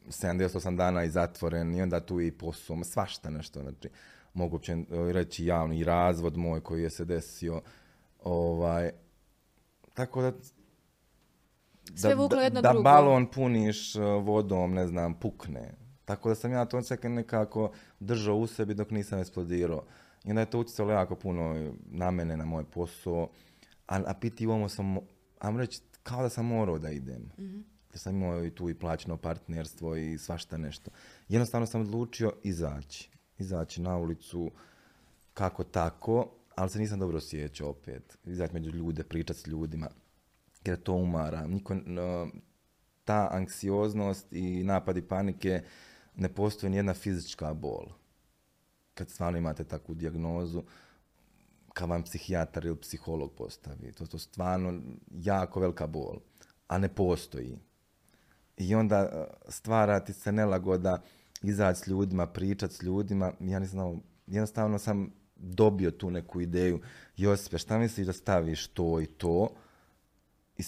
78 dana i zatvoren i onda tu i posao, svašta nešto, znači, mogu uopće reći javno i razvod moj koji je se desio, ovaj, tako da Sve vuklo jedno da, drugo. balon puniš uh, vodom, ne znam, pukne. Tako da sam ja to nekako držao u sebi dok nisam eksplodirao. I onda je to utjecalo jako puno na mene, na moj posao. A, a piti ovo sam, ajmo reći, kao da sam morao da idem. Jer sam imao i tu i plaćeno partnerstvo i svašta nešto. Jednostavno sam odlučio izaći. Izaći na ulicu kako tako, ali se nisam dobro osjećao opet. Izaći među ljude, pričati s ljudima. Jer to umara. Niko, no, ta anksioznost i napadi panike ne postoji nijedna fizička bol. Kad stvarno imate takvu dijagnozu, kad vam psihijatar ili psiholog postavi. To je stvarno jako velika bol, a ne postoji. I onda e, stvara ti se nelagoda izaći s ljudima, pričati s ljudima. Ja nisam znao, jednostavno sam dobio tu neku ideju. Josipe, šta misliš da staviš to i to? I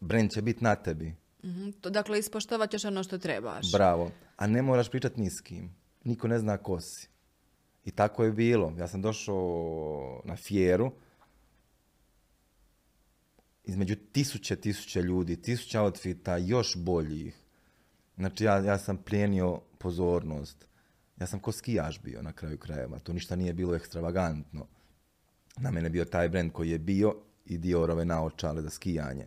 brand će biti na tebi. Mhm, to, dakle, ispoštovat ćeš ono što trebaš. Bravo. A ne moraš pričati ni s kim. Niko ne zna ko si. I tako je bilo. Ja sam došao na fjeru između tisuće, tisuće ljudi, tisuća outfita, još boljih. Znači ja, ja sam plijenio pozornost. Ja sam ko skijaš bio na kraju krajeva. To ništa nije bilo ekstravagantno. Na mene bio taj brand koji je bio i Diorove naočale za skijanje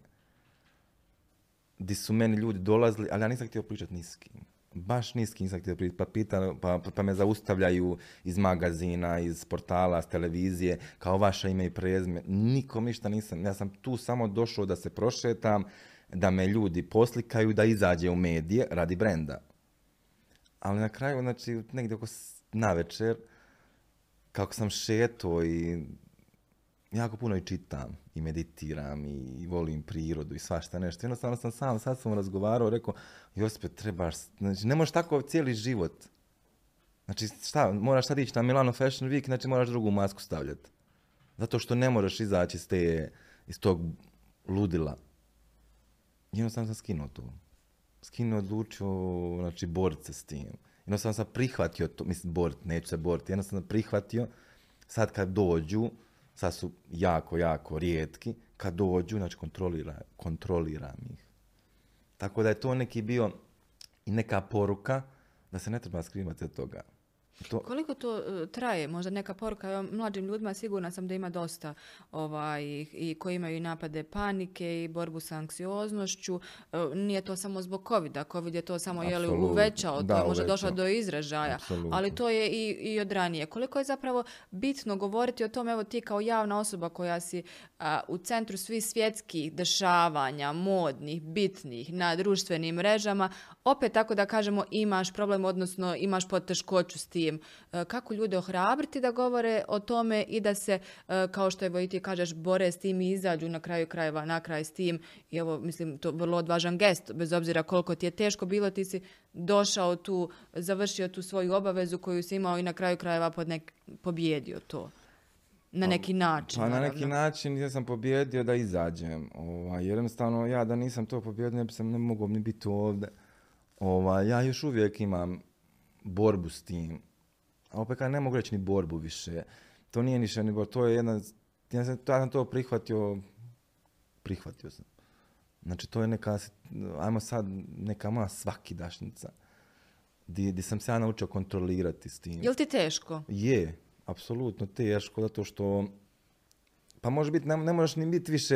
di su meni ljudi dolazili, ali ja nisam htio pričati ni s kim. Baš ni s kim nisam. Pa, pa, pa me zaustavljaju iz magazina, iz portala, s televizije, kao vaša ime i prezime. Nikom ništa nisam. Ja sam tu samo došao da se prošetam, da me ljudi poslikaju, da izađe u medije radi brenda. Ali na kraju, znači, negdje oko navečer, kako sam šeto i jako puno i čitam i meditiram i volim prirodu i svašta nešto. Jednostavno sam sam, sad sam razgovarao, rekao, Josipe, trebaš, znači ne možeš tako cijeli život. Znači šta, moraš sad ići na Milano Fashion Week, znači moraš drugu masku stavljati. Zato što ne možeš izaći iz, te, iz tog ludila. Jednostavno sam skinuo to. Skinuo, odlučio, znači, borit se s tim. Jednostavno sam prihvatio to, mislim, borit, neću se boriti, jednostavno sam prihvatio, sad kad dođu, sad su jako, jako rijetki, kad dođu, znači, kontrolira, kontroliram ih. Tako da je to neki bio i neka poruka da se ne treba skrivati od toga. To, Koliko to e, traje? Možda neka poruka mlađim ljudima, sigurna sam da ima dosta ovaj, i koji imaju i napade panike i borbu sa anksioznošću. E, nije to samo zbog covida. Covid je to samo Apsolutno. uvećao, Da, to je možda došlo do izražaja. Apsolutno. Ali to je i, i od ranije. Koliko je zapravo bitno govoriti o tome, evo ti kao javna osoba koja si a, u centru svih svjetskih dešavanja, modnih, bitnih, na društvenim mrežama, opet tako da kažemo imaš problem, odnosno imaš poteškoću s tim. E, Kako ljude ohrabriti da govore o tome i da se, e, kao što evo i ti kažeš, bore s tim i izađu na kraju krajeva, na kraj s tim. I evo, mislim, to je vrlo odvažan gest, bez obzira koliko ti je teško bilo, ti si došao tu, završio tu svoju obavezu koju si imao i na kraju krajeva pod nek, pobjedio to. Na neki način, Pa na neki način ja sam pobjedio da izađem. Ovaj, jednostavno ja da nisam to pobjedio ne bi sam ne mogao ni biti ovdje. Ovaj, ja još uvijek imam borbu s tim. A opet kad ne mogu reći ni borbu više. To nije ništa ni to je jedna, ja sam, ja sam to prihvatio, prihvatio sam. Znači to je neka, ajmo sad, neka moja svakidašnica. Di, di sam se ja naučio kontrolirati s tim. Jel ti teško? Je, apsolutno teško, zato što pa može biti, ne, ne možeš ni biti više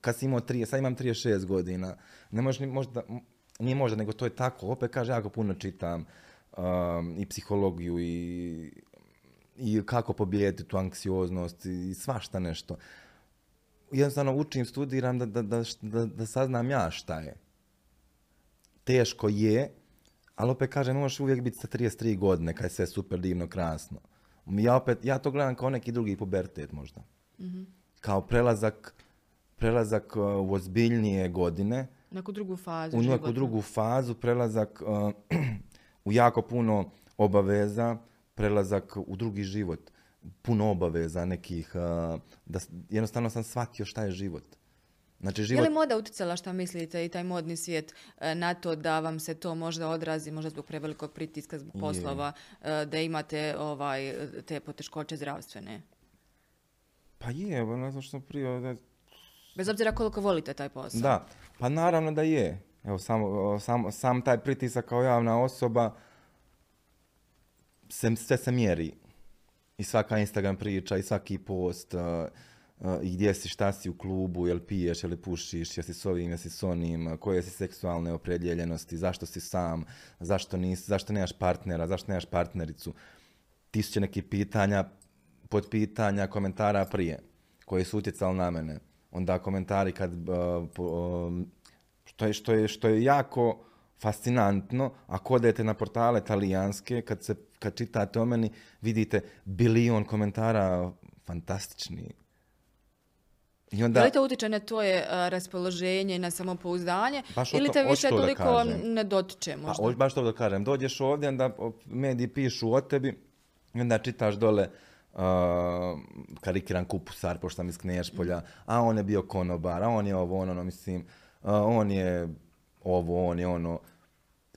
kad si imao 30, sad imam 36 godina. Ne možeš ni možda, nije možda, nego to je tako. Opet kaže, jako puno čitam um, i psihologiju i, i kako pobijediti tu anksioznost i svašta nešto. Jednostavno učim, studiram da, da, da, da, da saznam ja šta je. Teško je, ali opet kažem, možeš uvijek biti sa 33 godine kad je sve super divno, krasno. Ja opet, ja to gledam kao neki drugi pubertet možda. Kao prelazak, prelazak uh, u ozbiljnije godine, Neku drugu fazu u neku drugu fazu, prelazak uh, u jako puno obaveza, prelazak u drugi život, puno obaveza nekih, uh, da jednostavno sam shvatio šta je život. Znači Je život, li moda utjecala, šta mislite, i taj modni svijet e, na to da vam se to možda odrazi, možda zbog prevelikog pritiska, zbog Je. poslova, e, da imate ovaj, te poteškoće zdravstvene? pa je, znam što sam prije, Bez obzira koliko volite taj posao. Da, pa naravno da je. Evo, sam, sam, sam taj pritisak kao javna osoba se, sve se mjeri. I svaka Instagram priča, i svaki post, uh, uh, i gdje si, šta si u klubu, jel piješ, jel pušiš, jesi s ovim, jesi s onim, koje si seksualne opredjeljenosti, zašto si sam, zašto, nis, zašto nemaš partnera, zašto nemaš partnericu. Tisuće nekih pitanja, podpitanja, komentara prije, koji su utjecali na mene. Onda komentari kad, uh, po, um, što, je, što, je, što je jako fascinantno, ako odete na portale talijanske, kad, se, kad čitate o meni, vidite bilion komentara fantastični. I onda, da li to utječe na tvoje a, raspoloženje, na samopouzdanje, Baš ili to- te više to da toliko ne dotiče Pa, možda? hoću baš to da kažem. Dođeš ovdje, onda mediji pišu o tebi, onda čitaš dole uh, karikiran kupusar, pošto sam iz Knešpolja, a on je bio konobar, a on je ovo, ono, mislim, uh, on je ovo, on je ono.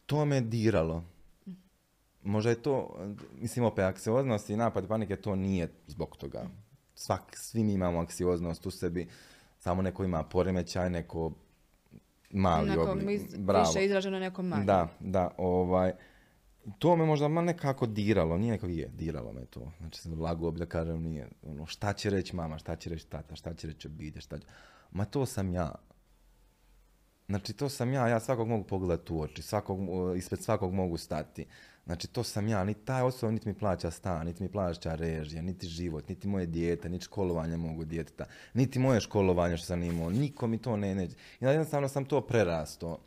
To me diralo. Možda je to, mislim, opet, anksioznost i napad panike, to nije zbog toga. Svak, svi mi imamo anksioznost u sebi, samo neko ima poremećaj, neko mali Onako, oblik. Bravo. više izraženo nekom manje. Da, da, ovaj, to me možda ma nekako diralo, nije nekako je, diralo me to. Znači, sam lago bi da kažem, nije, ono, šta će reći mama, šta će reći tata, šta će reći obitelj, šta će... Ma to sam ja. Znači, to sam ja, ja svakog mogu pogledati u oči, svakog, ispred svakog mogu stati. Znači, to sam ja, niti taj osoba niti mi plaća stan, niti mi plaća režije, niti život, niti moje dijete, niti školovanje mogu djeteta, niti moje školovanje što sam imao, niko mi to ne neće. I jednostavno sam to prerasto.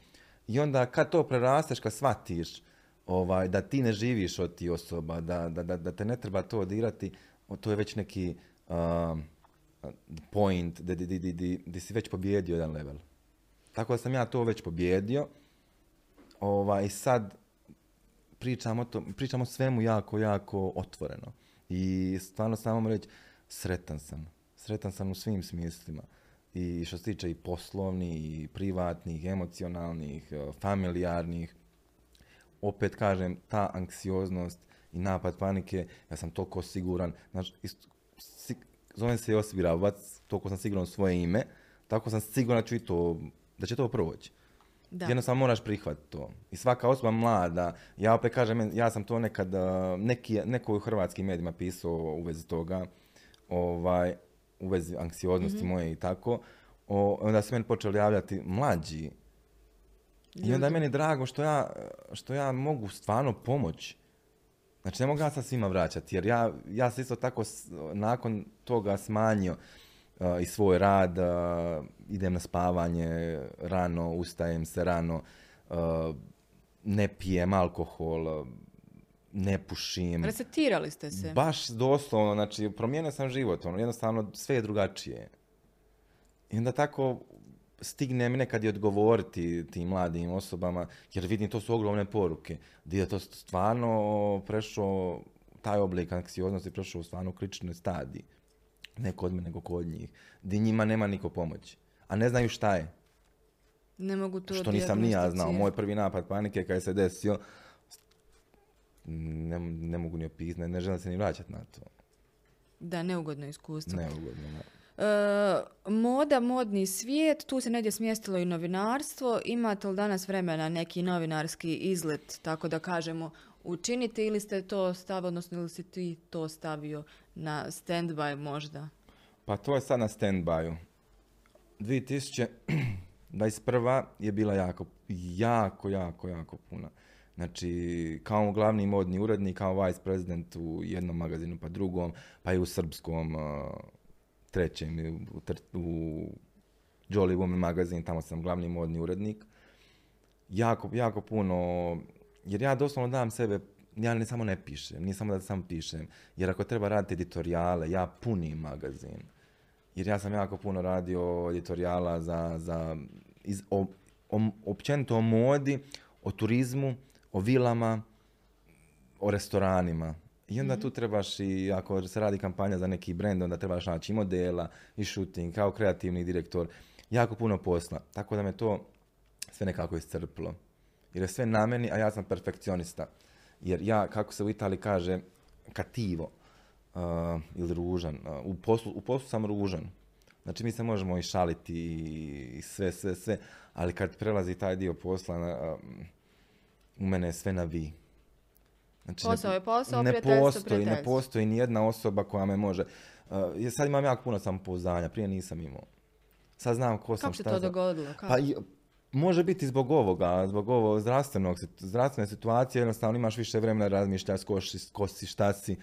I onda kad to prerasteš, kad shvatiš ovaj, da ti ne živiš od ti osoba, da, da, da, da te ne treba to dirati, o, to je već neki um, point di si već pobjedio jedan level. Tako da sam ja to već pobjedio. Ovaj, sad pričamo, to, pričamo svemu jako, jako otvoreno. I stvarno samo moram reći, sretan sam. Sretan sam u svim smislima. I što se tiče i poslovnih, i privatnih, emocionalnih, eh, familijarnih. Opet kažem, ta anksioznost i napad panike, ja sam toliko siguran. Znači, si, zovem se Josip Grabac, toliko sam siguran u svoje ime, tako sam siguran da ću i to, da će to proći. Da. Jednostavno moraš prihvatiti to. I svaka osoba mlada, ja opet kažem, ja sam to nekad, neki, neko u hrvatskim medijima pisao u vezi toga, ovaj, u vezi anksioznosti moje i tako, o, onda su meni počeli javljati mlađi. I onda je meni drago što ja, što ja mogu stvarno pomoći. Znači, ne mogu ja sad svima vraćati, jer ja, ja sam isto tako s- nakon toga smanjio uh, i svoj rad, uh, idem na spavanje rano, ustajem se rano, uh, ne pijem alkohol, ne pušim. Resetirali ste se. Baš doslovno, znači promijenio sam život, ono, jednostavno sve je drugačije. I onda tako stigne mi nekad i odgovoriti tim mladim osobama, jer vidim to su ogromne poruke, gdje je to stvarno prešao, taj oblik anksioznosti prešao u stvarno kričnoj stadiji. Ne kod mene, nego kod njih. Gdje njima nema niko pomoći. A ne znaju šta je. Ne mogu to Što nisam ni ja znao. Moj prvi napad panike kad je se desio, ne, ne mogu ni opisati, ne, ne želim se ni vraćati na to. Da, neugodno iskustvo. Neugodno. da. E, moda, modni svijet, tu se negdje smjestilo i novinarstvo. Imate li danas vremena neki novinarski izlet, tako da kažemo, učiniti ili ste to stavili, odnosno ili si ti to stavio na stand-by možda? Pa to je sad na stand-byu. 2021. je bila jako, jako, jako, jako puna. Znači, kao glavni modni urednik, kao vice president u jednom magazinu pa drugom, pa i u srpskom uh, trećem, u, u Jolly Woman magazin, tamo sam glavni modni urednik. Jako, jako puno, jer ja doslovno dam sebe, ja ne samo ne pišem, nije samo da samo pišem, jer ako treba raditi editorijale, ja punim magazin. Jer ja sam jako puno radio editorijala za, za iz, o, o, općenito o modi, o turizmu, o vilama, o restoranima. I onda tu trebaš i ako se radi kampanja za neki brend, onda trebaš naći i modela i shooting, kao kreativni direktor. Jako puno posla. Tako da me to sve nekako iscrpilo. Jer je sve na meni, a ja sam perfekcionista. Jer ja, kako se u Italiji kaže, kativo uh, ili ružan. Uh, u, poslu, u poslu sam ružan. Znači mi se možemo i šaliti i sve, sve, sve, ali kad prelazi taj dio posla, na, u mene je sve na vi. Znači, posao je posao, ne postoji, ne postoji ni jedna osoba koja me može. Uh, sad imam jako puno samopouzdanja, prije nisam imao. Sad znam ko sam, Kako se to dogodilo? Pa može biti zbog ovoga, zbog ovog zdravstvenog, zdravstvene situacije, jednostavno imaš više vremena razmišljaš ko, ko si, šta si,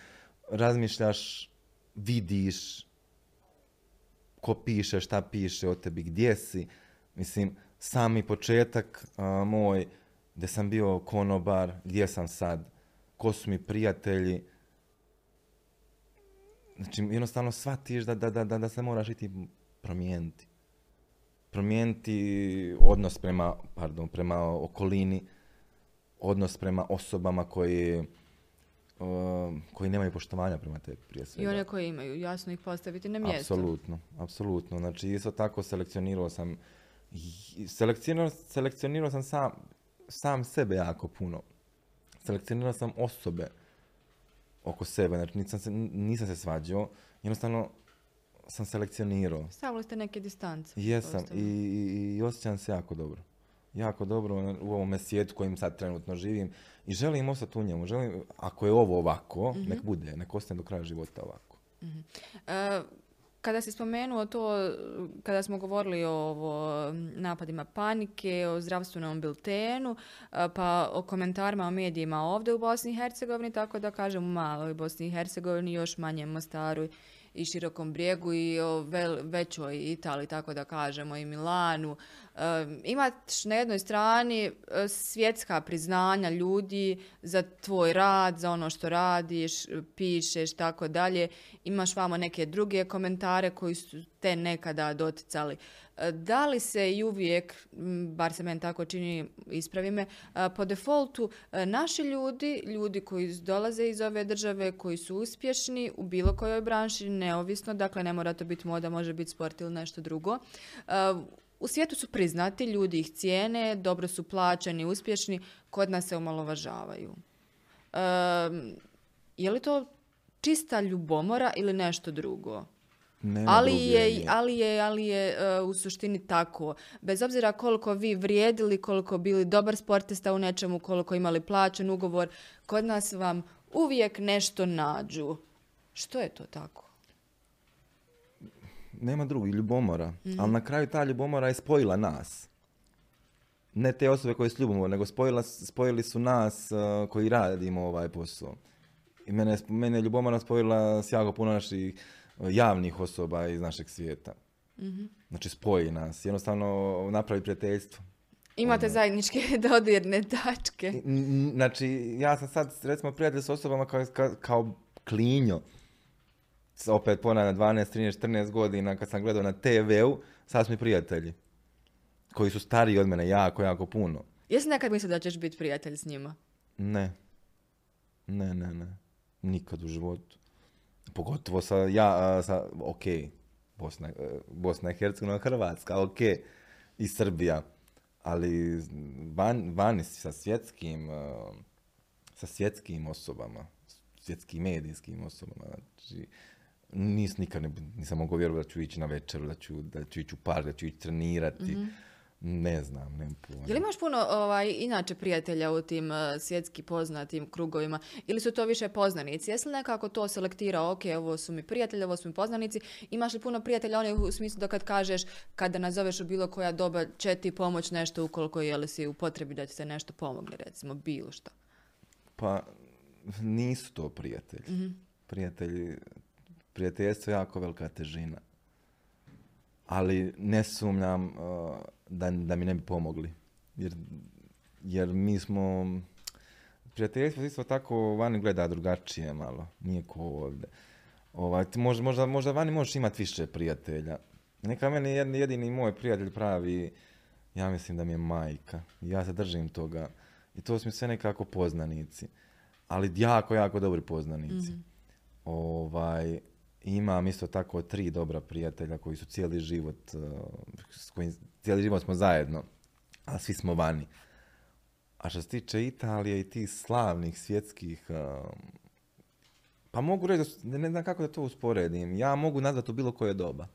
razmišljaš, vidiš, ko piše, šta piše o tebi, gdje si. Mislim, sami početak moj, gdje sam bio konobar, gdje sam sad, ko su mi prijatelji. Znači, jednostavno shvatiš da, da, da, da se moraš iti promijeniti. Promijeniti odnos prema, pardon, prema okolini, odnos prema osobama koji, koji nemaju poštovanja prema tebi prije svega. I one koji imaju, jasno ih postaviti na mjesto. Apsolutno, apsolutno. Znači, isto tako selekcionirao sam selekcionirao, selekcionirao sam sam, sam sebe jako puno. Selekcionirao sam osobe oko sebe, znači nisam se, nisam se svađao, jednostavno sam selekcionirao. Stavili ste neke distance. Jesam i, i, i osjećam se jako dobro. Jako dobro u ovome svijetu kojim sad trenutno živim i želim ostati u njemu. Želim, ako je ovo ovako, mm nek bude, nek ostane do kraja života ovako. mm kada si spomenuo to, kada smo govorili o napadima panike, o zdravstvenom biltenu, pa o komentarima o medijima ovdje u Bosni i Hercegovini, tako da kažem u maloj Bosni i Hercegovini, još manje Mostaru i Širokom brijegu i o većoj Italiji, tako da kažemo, i Milanu. E, imaš na jednoj strani e, svjetska priznanja ljudi za tvoj rad, za ono što radiš, pišeš, tako dalje. Imaš vamo neke druge komentare koji su te nekada doticali. Da li se i uvijek, bar se meni tako čini, ispravi me, po defaultu e, naši ljudi, ljudi koji dolaze iz ove države, koji su uspješni u bilo kojoj branši, neovisno, dakle ne mora to biti moda, može biti sport ili nešto drugo, u svijetu su priznati, ljudi ih cijene, dobro su plaćeni, uspješni, kod nas se omalovažavaju. je li to čista ljubomora ili nešto drugo? Ali, je, ali je, ali je u suštini tako. Bez obzira koliko vi vrijedili, koliko bili dobar sportista u nečemu, koliko imali plaćen ugovor, kod nas vam uvijek nešto nađu. Što je to tako? Nema drugi, ljubomora. mm Ali na kraju ta ljubomora je spojila nas. Ne te osobe koje su ljubomora, nego spojila, spojili su nas koji radimo ovaj posao. I mene, mene je ljubomora spojila s jako puno naših javnih osoba iz našeg svijeta. mm Znači spoji nas, jednostavno napravi prijateljstvo. Imate ono. zajedničke dodirne tačke. Znači, ja sam sad, recimo, prijatelj s osobama kao, kao, kao klinjo. Opet ponavljam, 12, 13, 14 godina kad sam gledao na TV-u, sad smo mi prijatelji. Koji su stariji od mene jako, jako puno. Jesi nekad mislio da ćeš biti prijatelj s njima? Ne. Ne, ne, ne. Nikad u životu. Pogotovo sa, ja, sa, ok, Bosna, e, Bosna i Hercegovina, Hrvatska, ok, i Srbija. Ali van, vani sa svjetskim, e, sa svjetskim osobama, svjetskim medijskim osobama, znači, nis, nikad ne, nisam mogao vjerovati da ću ići na večer, da ću, da ću ići u park, da ću ići trenirati. Mm-hmm. Ne znam, ne pojma. Je li imaš puno ovaj, inače prijatelja u tim uh, svjetski poznatim krugovima ili su to više poznanici? Jesi li nekako to selektirao, ok, ovo su mi prijatelji, ovo su mi poznanici, imaš li puno prijatelja oni u smislu da kad kažeš, kada nazoveš u bilo koja doba će ti pomoć nešto ukoliko je li si u potrebi da ti se nešto pomogne, recimo, bilo što? Pa nisu to prijatelji. mm Prijatelji, prijateljstvo je jako velika težina. Ali ne sumnjam uh, da, da mi ne bi pomogli. Jer, jer mi smo, prijateljstvo isto tako vani gleda drugačije malo, nije ko ovdje. Ovaj, možda, možda, možda vani možeš imati više prijatelja. Neka meni jedini moj prijatelj pravi, ja mislim da mi je majka. Ja se držim toga. I to su mi sve nekako poznanici. Ali jako, jako dobri poznanici. mm Ovaj, imam isto tako tri dobra prijatelja koji su cijeli život, uh, s kojim cijeli život smo zajedno, a svi smo vani. A što se tiče Italije i tih slavnih svjetskih, uh, pa mogu reći, da, ne znam kako da to usporedim, ja mogu nazvati u bilo koje doba.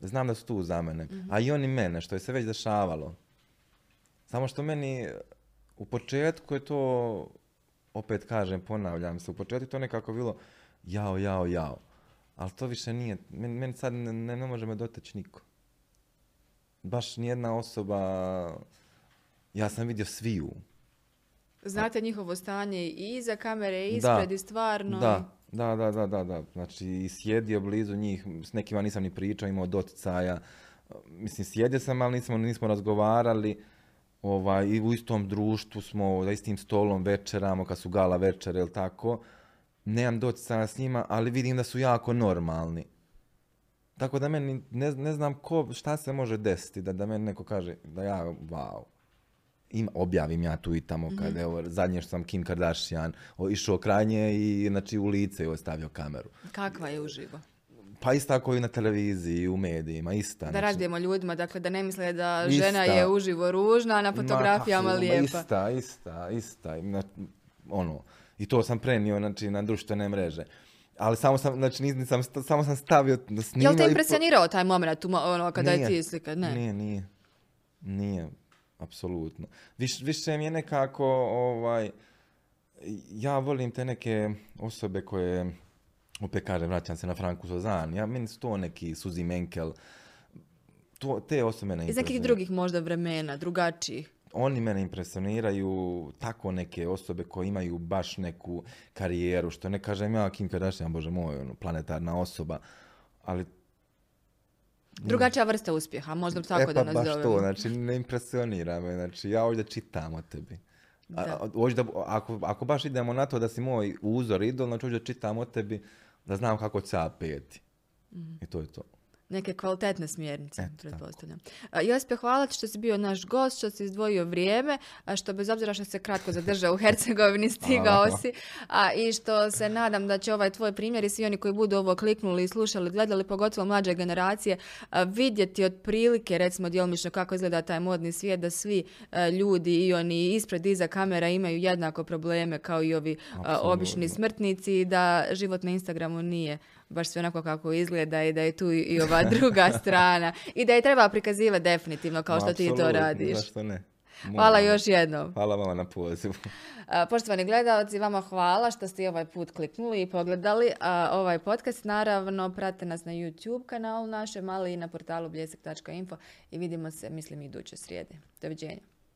znam da su tu za mene. A i oni mene, što je se već dešavalo. Samo što meni u početku je to, opet kažem, ponavljam se, u početku je to nekako bilo jao, jao, jao. Ali to više nije, meni, meni sad ne, ne, ne može me doteći niko. Baš nijedna osoba, ja sam vidio sviju. Znate njihovo stanje i iza kamere, i ispred, i stvarno. Da, da, da, da, da, da. Znači, i sjedio blizu njih, s nekima nisam ni pričao, imao doticaja. Mislim, sjedio sam, ali nismo, nismo razgovarali. Ovaj, I u istom društvu smo, za istim stolom večeramo, kad su gala večere, ili tako. Nemam doticaja s njima, ali vidim da su jako normalni. Tako da meni, ne, ne znam ko, šta se može desiti, da, da meni neko kaže da ja, wow, ima, objavim ja tu i tamo kad, evo, zadnje što sam Kim Kardashian o, išao kraj nje i znači u lice joj stavio kameru. Kakva je uživo? Pa isto tako i na televiziji i u medijima, ista. Da znači, razbijemo ljudima, dakle da ne misle da Ista. žena je uživo ružna, a na ma, fotografijama ma, lijepa. Ista, ista, ista. i na- ono, I to sam prenio znači, na društvene mreže. Ali samo sam, znači nis- nisam, samo sam stavio da snima. Jel te impresionirao taj moment, ono, kada je Nije. ti slika? Ne. Nije, nije. Nije, apsolutno. Viš, više mi je nekako, ovaj, ja volim te neke osobe koje, opet kažem, vraćam se na Franku Sozan, ja, meni su to neki Suzy Menkel, to, te osobe mene Iz nekih drugih možda vremena, drugačijih. Oni mene impresioniraju tako neke osobe koje imaju baš neku karijeru, što ne kažem ja Kim Kardashian, bože moj, ono, planetarna osoba, ali Drugačija vrsta uspjeha, možda tako e pa da baš nazovemo. to, znači ne impresionira me, znači ja ovdje čitam o tebi. A, Da. a, da, ako, ako baš idemo na to da si moj uzor, idol, znači da čitam o tebi, da znam kako ću ja peti. Mhm. I to je to. Neke kvalitetne smjernice, Eto, pretpostavljam. A, Josipe, hvala ti što si bio naš gost, što si izdvojio vrijeme, a što bez obzira što se kratko zadržao u Hercegovini, stigao si, a i što se nadam da će ovaj tvoj primjer i svi oni koji budu ovo kliknuli i slušali, gledali, pogotovo mlađe generacije, a, vidjeti otprilike, recimo djelomično kako izgleda taj modni svijet, da svi a, ljudi i oni ispred iza kamera imaju jednako probleme kao i ovi obični smrtnici i da život na Instagramu nije baš sve onako kako izgleda i da je tu i- ova druga strana i da je treba prikazivati definitivno kao što ti to radiš. Zašto ne? Hvala Moramo. još jednom. Hvala vama na pozivu. Poštovani gledalci, vama hvala što ste ovaj put kliknuli i pogledali a, ovaj podcast. Naravno, pratite nas na YouTube kanalu našem, ali i na portalu bljesak.info i vidimo se, mislim, iduće srijede. Doviđenja.